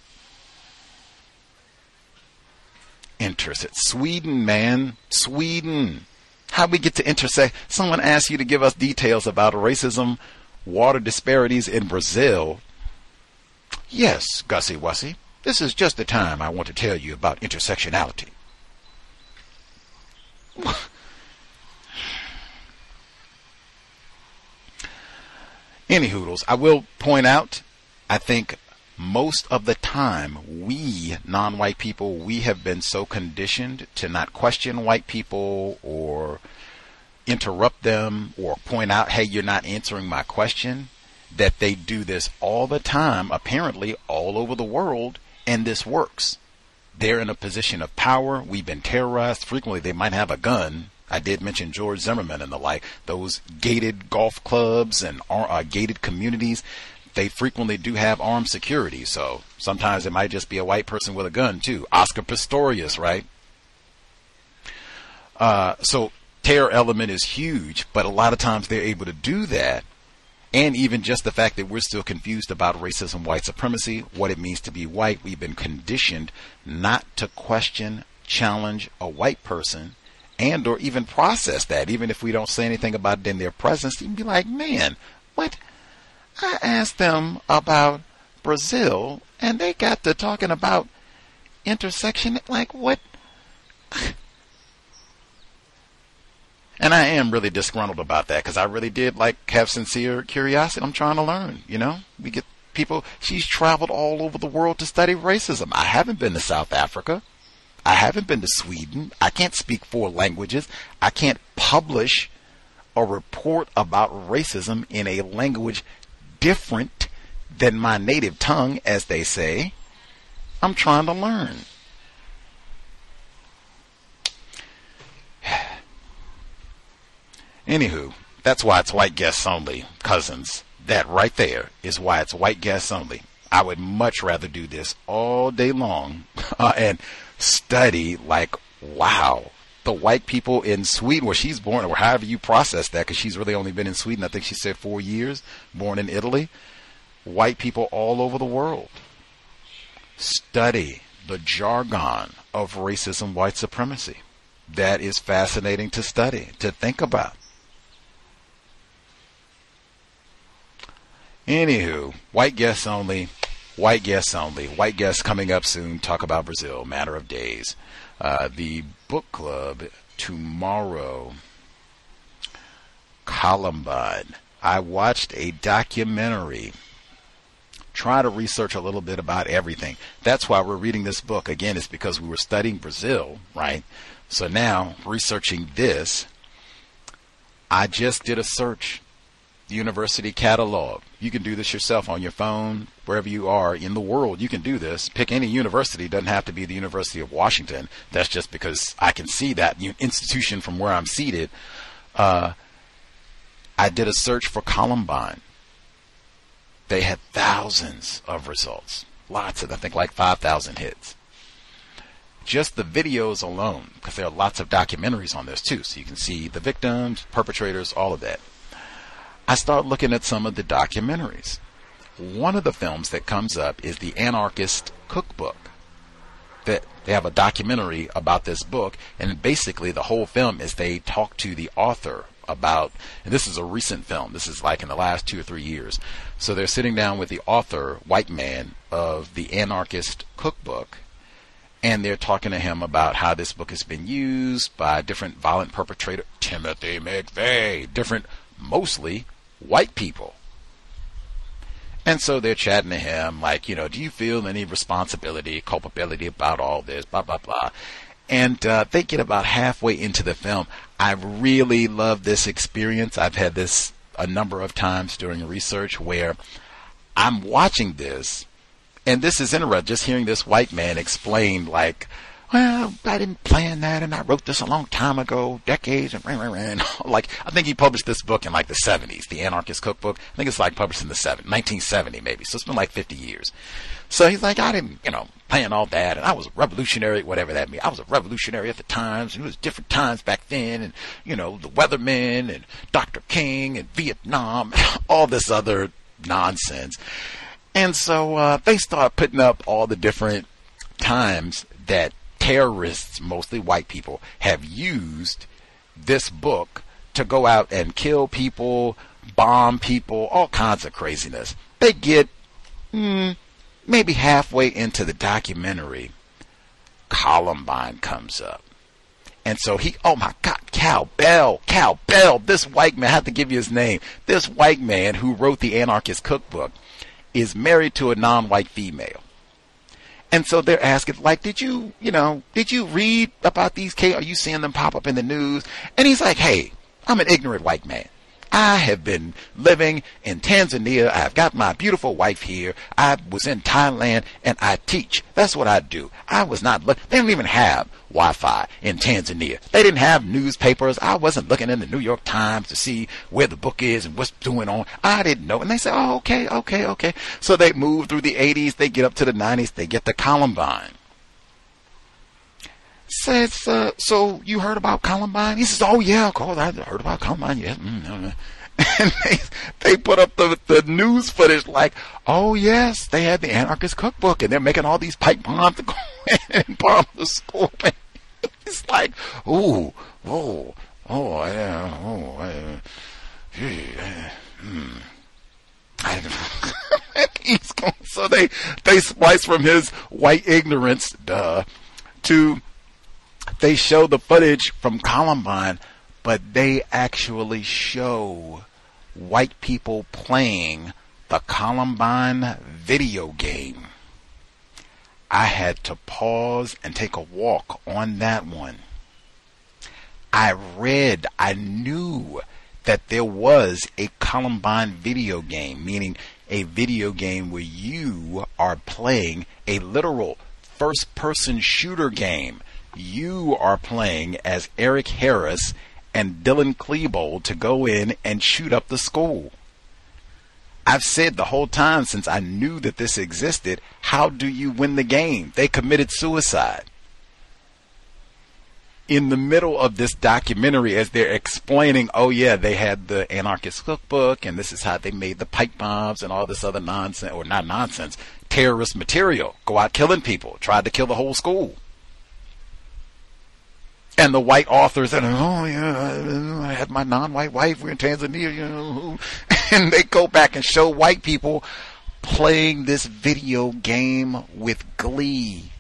Interested. Sweden, man. Sweden how we get to intersect. Someone asked you to give us details about racism, water disparities in Brazil. Yes, Gussie Wussie, this is just the time I want to tell you about intersectionality. Any hoodles, I will point out, I think most of the time, we non white people, we have been so conditioned to not question white people or interrupt them or point out, hey, you're not answering my question, that they do this all the time, apparently all over the world, and this works. They're in a position of power. We've been terrorized. Frequently, they might have a gun. I did mention George Zimmerman and the like. Those gated golf clubs and uh, gated communities they frequently do have armed security. So sometimes it might just be a white person with a gun too. Oscar Pistorius, right? Uh, so terror element is huge, but a lot of times they're able to do that. And even just the fact that we're still confused about racism, white supremacy, what it means to be white, we've been conditioned not to question, challenge a white person and or even process that, even if we don't say anything about it in their presence, you can be like, man, what? I asked them about Brazil, and they got to talking about intersection. Like, what? And I am really disgruntled about that because I really did like have sincere curiosity. I'm trying to learn, you know. We get people, she's traveled all over the world to study racism. I haven't been to South Africa. I haven't been to Sweden. I can't speak four languages. I can't publish a report about racism in a language different than my native tongue, as they say. I'm trying to learn. Anywho, that's why it's white guests only, cousins. That right there is why it's white guests only. I would much rather do this all day long uh, and study like, wow, the white people in Sweden where she's born, or however you process that, because she's really only been in Sweden, I think she said four years, born in Italy. White people all over the world study the jargon of racism, white supremacy. That is fascinating to study, to think about. Anywho, white guests only. White guests only. White guests coming up soon. Talk about Brazil. Matter of days. Uh, the book club tomorrow. Columbine. I watched a documentary. Try to research a little bit about everything. That's why we're reading this book. Again, it's because we were studying Brazil, right? So now, researching this, I just did a search university catalog. You can do this yourself on your phone, wherever you are in the world. You can do this. Pick any university. It doesn't have to be the University of Washington. That's just because I can see that institution from where I'm seated. Uh, I did a search for Columbine. They had thousands of results. Lots of, I think, like 5,000 hits. Just the videos alone, because there are lots of documentaries on this too. So you can see the victims, perpetrators, all of that. I start looking at some of the documentaries. One of the films that comes up is the Anarchist Cookbook. That they have a documentary about this book, and basically the whole film is they talk to the author about, and this is a recent film. This is like in the last two or three years. So they're sitting down with the author, white man, of the Anarchist Cookbook, and they're talking to him about how this book has been used by different violent perpetrator Timothy McVeigh, different mostly white people. And so they're chatting to him, like, you know, do you feel any responsibility, culpability about all this, blah, blah, blah. And uh, they get about halfway into the film. I really love this experience. I've had this a number of times during research where I'm watching this, and this is interesting, just hearing this white man explain, like, well, I didn't plan that, and I wrote this a long time ago, decades, and, and like I think he published this book in like the 70s, the Anarchist Cookbook. I think it's like published in the 70s, 1970 maybe. So it's been like 50 years. So he's like, I didn't, you know, plan all that, and I was a revolutionary, whatever that means. I was a revolutionary at the times, and it was different times back then, and you know, the Weathermen and Dr. King and Vietnam, all this other nonsense. And so uh, they start putting up all the different times that terrorists, mostly white people, have used this book to go out and kill people, bomb people, all kinds of craziness. They get mm, maybe halfway into the documentary, Columbine comes up. And so he, oh my God, Cal Bell, Cal Bell, this white man, I have to give you his name. This white man who wrote the Anarchist Cookbook is married to a non-white female. And so they're asking, like, did you, you know, did you read about these cases? Are you seeing them pop up in the news? And he's like, hey, I'm an ignorant white man. I have been living in Tanzania. I've got my beautiful wife here. I was in Thailand and I teach. That's what I do. I was not look. They don't even have Wi-Fi in Tanzania. They didn't have newspapers. I wasn't looking in the New York Times to see where the book is and what's going on. I didn't know. And they say, oh, okay, okay, okay. So they move through the 80s. They get up to the 90s. They get the Columbine says, so you heard about Columbine? He says, oh yeah, of course, I heard about Columbine, yeah. Mm, and they, they put up the, the news footage like, oh yes, they had the anarchist cookbook and they're making all these pipe bombs to go and bomb the school. It's like, ooh, oh, oh, yeah, oh, uh, uh, hmm. He's going, so they they splice from his white ignorance, duh, to they show the footage from Columbine, but they actually show white people playing the Columbine video game. I had to pause and take a walk on that one. I read, I knew that there was a Columbine video game, meaning a video game where you are playing a literal first person shooter game. You are playing as Eric Harris and Dylan Klebold to go in and shoot up the school. I've said the whole time since I knew that this existed, how do you win the game? They committed suicide in the middle of this documentary as they're explaining, oh yeah, they had the anarchist cookbook and this is how they made the pipe bombs and all this other nonsense, or not nonsense, terrorist material. Go out killing people. Tried to kill the whole school. And the white authors and oh yeah, I had my non-white wife. We're in Tanzania, you know, and they go back and show white people playing this video game with glee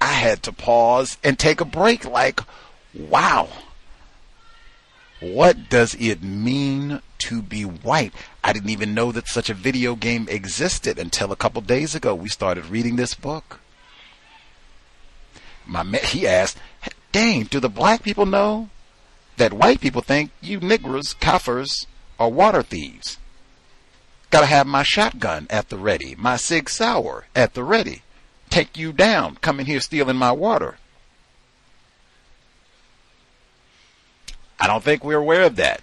I had to pause and take a break like, wow. What does it mean to be white? I didn't even know that such a video game existed until a couple days ago. We started reading this book. My man, he asked, dang, do the black people know that white people think you niggers, kafirs, are water thieves? Gotta have my shotgun at the ready, my Sig Sauer at the ready take you down, coming here stealing my water. I don't think we're aware of that.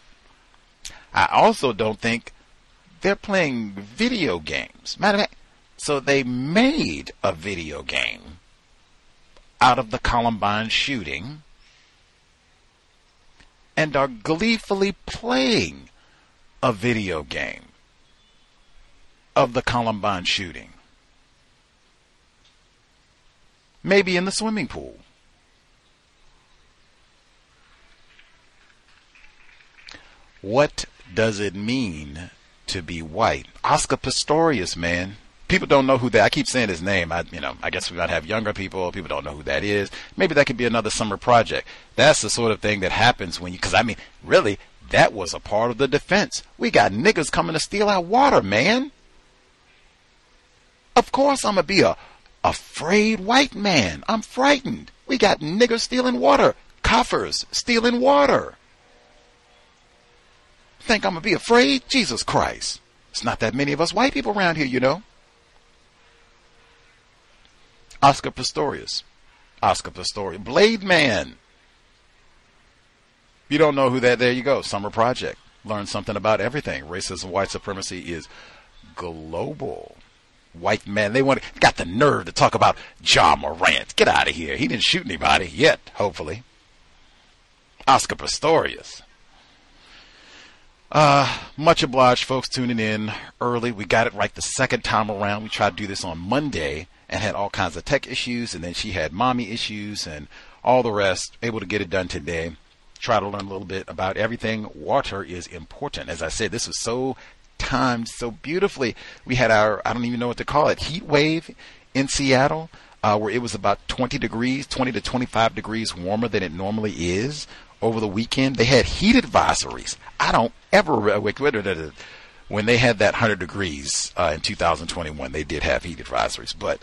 I also don't think they're playing video games. Matter of fact, so they made a video game out of the Columbine shooting and are gleefully playing a video game of the Columbine shooting. maybe in the swimming pool. What does it mean to be white? Oscar Pistorius, man. People don't know who that. I keep saying his name. I, you know, I guess we might have younger people. People don't know who that is. Maybe that could be another summer project. That's the sort of thing that happens when you. Because I mean, really, that was a part of the defense. We got niggas coming to steal our water, man. Of course, I'm gonna be a Afraid white man. I'm frightened. We got niggers stealing water. Kafirs stealing water. Think I'm gonna be afraid? Jesus Christ. It's not that many of us white people around here, you know. Oscar Pistorius. Oscar Pistorius. Blade Man. If You don't know who that, there you go. Summer Project. Learn something about everything. Racism, white supremacy is global white man, They want got the nerve to talk about Ja Morant. Get out of here. He didn't shoot anybody yet, hopefully. Oscar Pistorius. Uh, much obliged, folks, tuning in early. We got it right the second time around. We tried to do this on Monday and had all kinds of tech issues, and then she had mommy issues and all the rest. Able to get it done today. Try to learn a little bit about everything. Water is important. As I said, this was so timed so beautifully. We had our, I don't even know what to call it, heat wave in Seattle, uh, where it was about 20 degrees, 20 to 25 degrees warmer than it normally is over the weekend. They had heat advisories. I don't ever, when they had that 100 degrees uh, in 2021, they did have heat advisories. But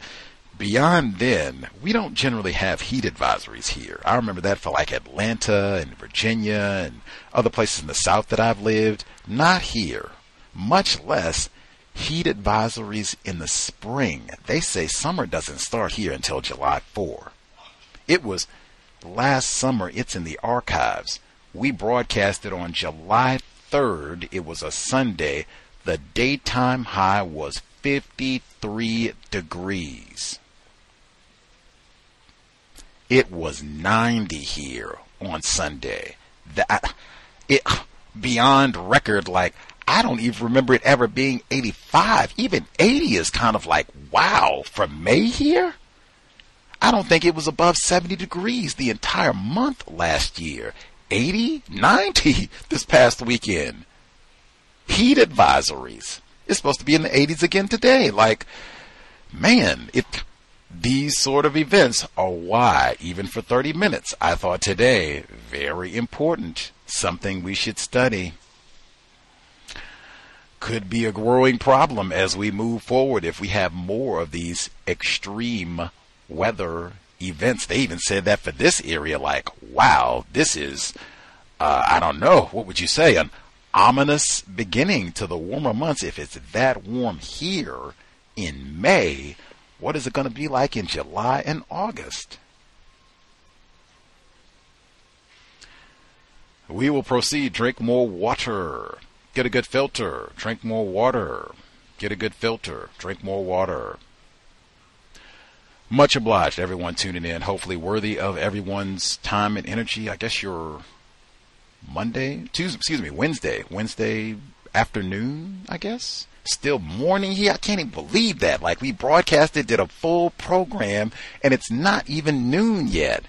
beyond then, we don't generally have heat advisories here. I remember that for like Atlanta and Virginia and other places in the South that I've lived. Not here much less heat advisories in the spring. They say summer doesn't start here until July 4. It was last summer, it's in the archives. We broadcasted on July 3rd. It was a Sunday. The daytime high was 53 degrees. It was 90 here on Sunday. That it beyond record like I don't even remember it ever being 85. Even 80 is kind of like, wow, for May here? I don't think it was above 70 degrees the entire month last year. 80, 90 this past weekend. Heat advisories. It's supposed to be in the 80s again today. Like, man, it, these sort of events are why, even for 30 minutes, I thought today, very important, something we should study. could be a growing problem as we move forward if we have more of these extreme weather events. They even said that for this area, like, wow, this is, uh, I don't know, what would you say, an ominous beginning to the warmer months. If it's that warm here in May, what is it going to be like in July and August? We will proceed. Drink more water. Get a good filter. Drink more water. Get a good filter. Drink more water. Much obliged, everyone tuning in. Hopefully, worthy of everyone's time and energy. I guess your Monday, Tuesday, excuse me, Wednesday, Wednesday afternoon, I guess. Still morning here. I can't even believe that. Like we broadcasted, did a full program, and it's not even noon yet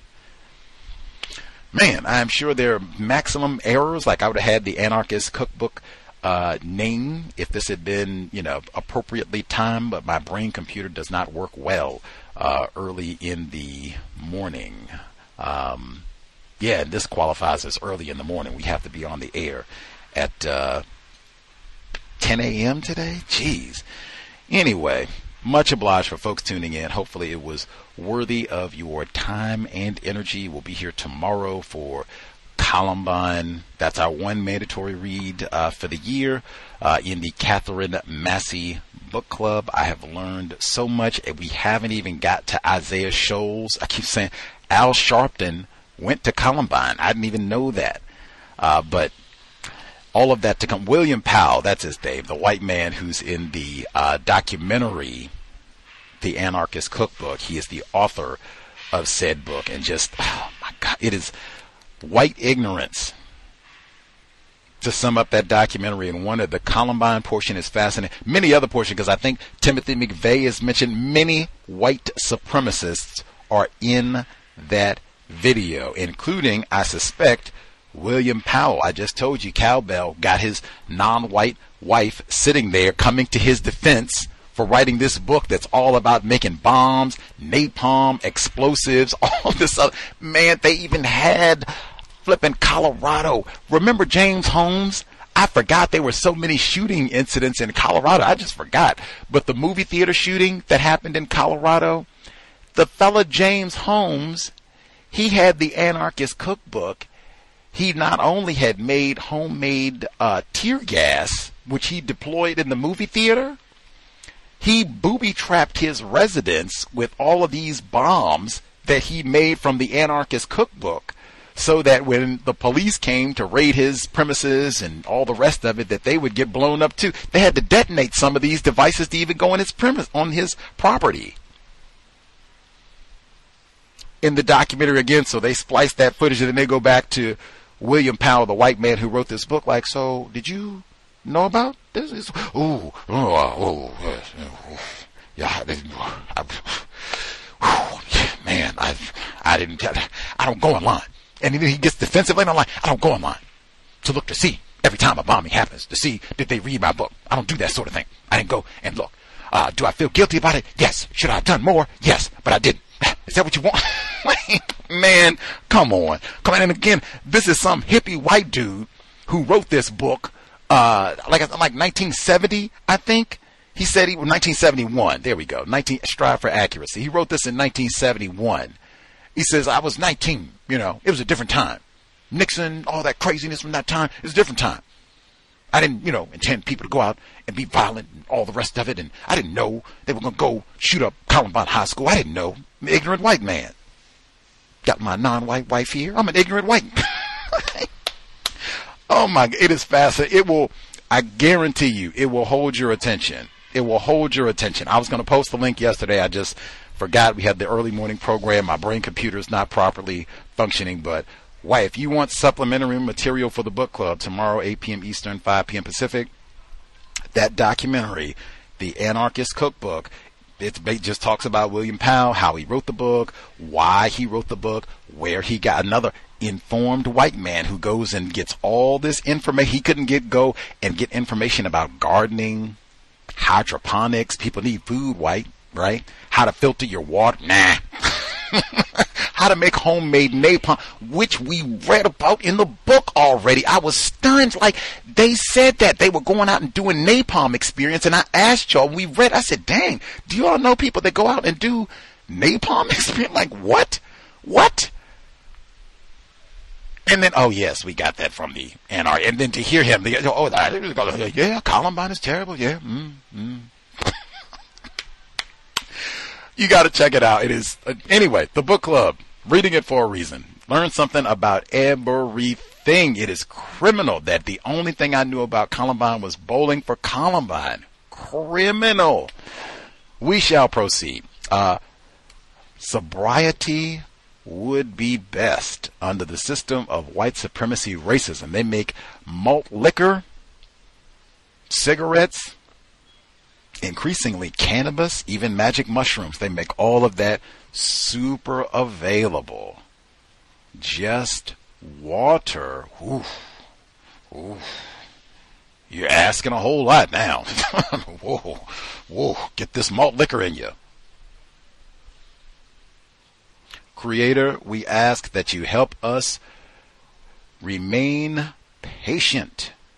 man, I'm sure there are maximum errors. Like I would have had the Anarchist Cookbook uh, name if this had been, you know, appropriately timed, but my brain computer does not work well uh, early in the morning. Um, yeah, and this qualifies as early in the morning. We have to be on the air at uh, 10 a.m. today. Jeez. Anyway, much obliged for folks tuning in. Hopefully, it was worthy of your time and energy. We'll be here tomorrow for Columbine. That's our one mandatory read uh, for the year uh, in the Catherine Massey Book Club. I have learned so much, and we haven't even got to Isaiah Shoels. I keep saying Al Sharpton went to Columbine. I didn't even know that. Uh, but all of that to come. William Powell, that's his name, the white man who's in the uh, documentary, The Anarchist Cookbook. He is the author of said book, and just oh my God, it is white ignorance. To sum up that documentary, and one of the Columbine portion is fascinating. Many other portions, because I think Timothy McVeigh has mentioned many white supremacists are in that video, including, I suspect, William Powell. I just told you, Cowbell got his non white wife sitting there coming to his defense for writing this book that's all about making bombs, napalm, explosives, all this other. Man, they even had flipping Colorado. Remember James Holmes? I forgot there were so many shooting incidents in Colorado. I just forgot. But the movie theater shooting that happened in Colorado, the fella James Holmes, he had the anarchist cookbook he not only had made homemade uh, tear gas, which he deployed in the movie theater, he booby trapped his residents with all of these bombs that he made from the anarchist cookbook so that when the police came to raid his premises and all the rest of it that they would get blown up too they had to detonate some of these devices to even go on his premise on his property in the documentary again so they splice that footage and then they go back to William Powell, the white man who wrote this book, like, so did you know about this? It's, ooh, oh, oh, oh, yeah, I, I, man, I, I didn't, I don't go online. And then he gets defensive and I'm like, I don't go online to look to see every time a bombing happens to see did they read my book. I don't do that sort of thing. I didn't go and look. Uh, do I feel guilty about it? Yes. Should I have done more? Yes, but I didn't. Is that what you want? Man, come on. Come on. And again, this is some hippie white dude who wrote this book, uh, like, like 1970, I think. He said he was 1971. There we go. 19, strive for accuracy. He wrote this in 1971. He says, I was 19, you know, it was a different time. Nixon, all that craziness from that time, it's a different time. I didn't, you know, intend people to go out and be violent and all the rest of it. And I didn't know they were going to go shoot up Columbine High School. I didn't know. I'm an ignorant white man. Got my non-white wife here. I'm an ignorant white. oh my, it is fascinating. It will, I guarantee you, it will hold your attention. It will hold your attention. I was going to post the link yesterday. I just forgot we had the early morning program. My brain computer is not properly functioning, but why, if you want supplementary material for the book club tomorrow, 8 p.m. Eastern, 5 p.m. Pacific, that documentary, The Anarchist Cookbook, it just talks about William Powell, how he wrote the book, why he wrote the book, where he got another informed white man who goes and gets all this information. He couldn't get go and get information about gardening, hydroponics. People need food, white, right? How to filter your water. Nah. how to make homemade napalm, which we read about in the book already. I was stunned. Like they said that they were going out and doing napalm experience, and I asked y'all. We read. I said, "Dang, do you all know people that go out and do napalm experience? Like what? What?" And then, oh yes, we got that from the NR. And then to hear him, the, oh, yeah, Columbine is terrible. Yeah, mm, mm. You got to check it out. It is uh, anyway. The book club, reading it for a reason. Learn something about everything. It is criminal that the only thing I knew about Columbine was bowling for Columbine. Criminal. We shall proceed. Uh, sobriety would be best under the system of white supremacy racism. They make malt liquor, cigarettes, increasingly cannabis, even magic mushrooms. They make all of that super available. Just water. Oof. Oof. You're asking a whole lot now. whoa, whoa, get this malt liquor in you. Creator, we ask that you help us remain patient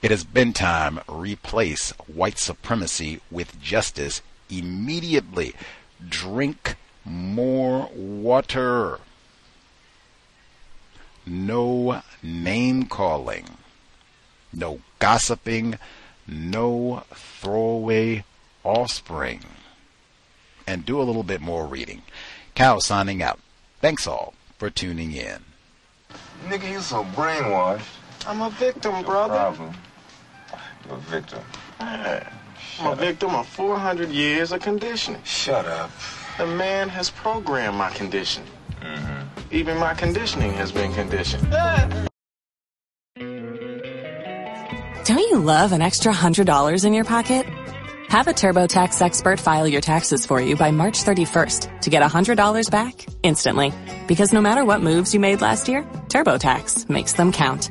It has been time replace white supremacy with justice immediately. Drink more water. No name calling. No gossiping. No throwaway offspring. And do a little bit more reading. Cow signing out. Thanks all for tuning in. Nigga, you so brainwashed. I'm a victim, brother. Problem. You're a victim. Yeah. I'm a victim of 400 years of conditioning. Shut up. The man has programmed my conditioning. Mm-hmm. Even my conditioning has been conditioned. Don't you love an extra $100 in your pocket? Have a TurboTax expert file your taxes for you by March 31st to get $100 back instantly. Because no matter what moves you made last year, TurboTax makes them count.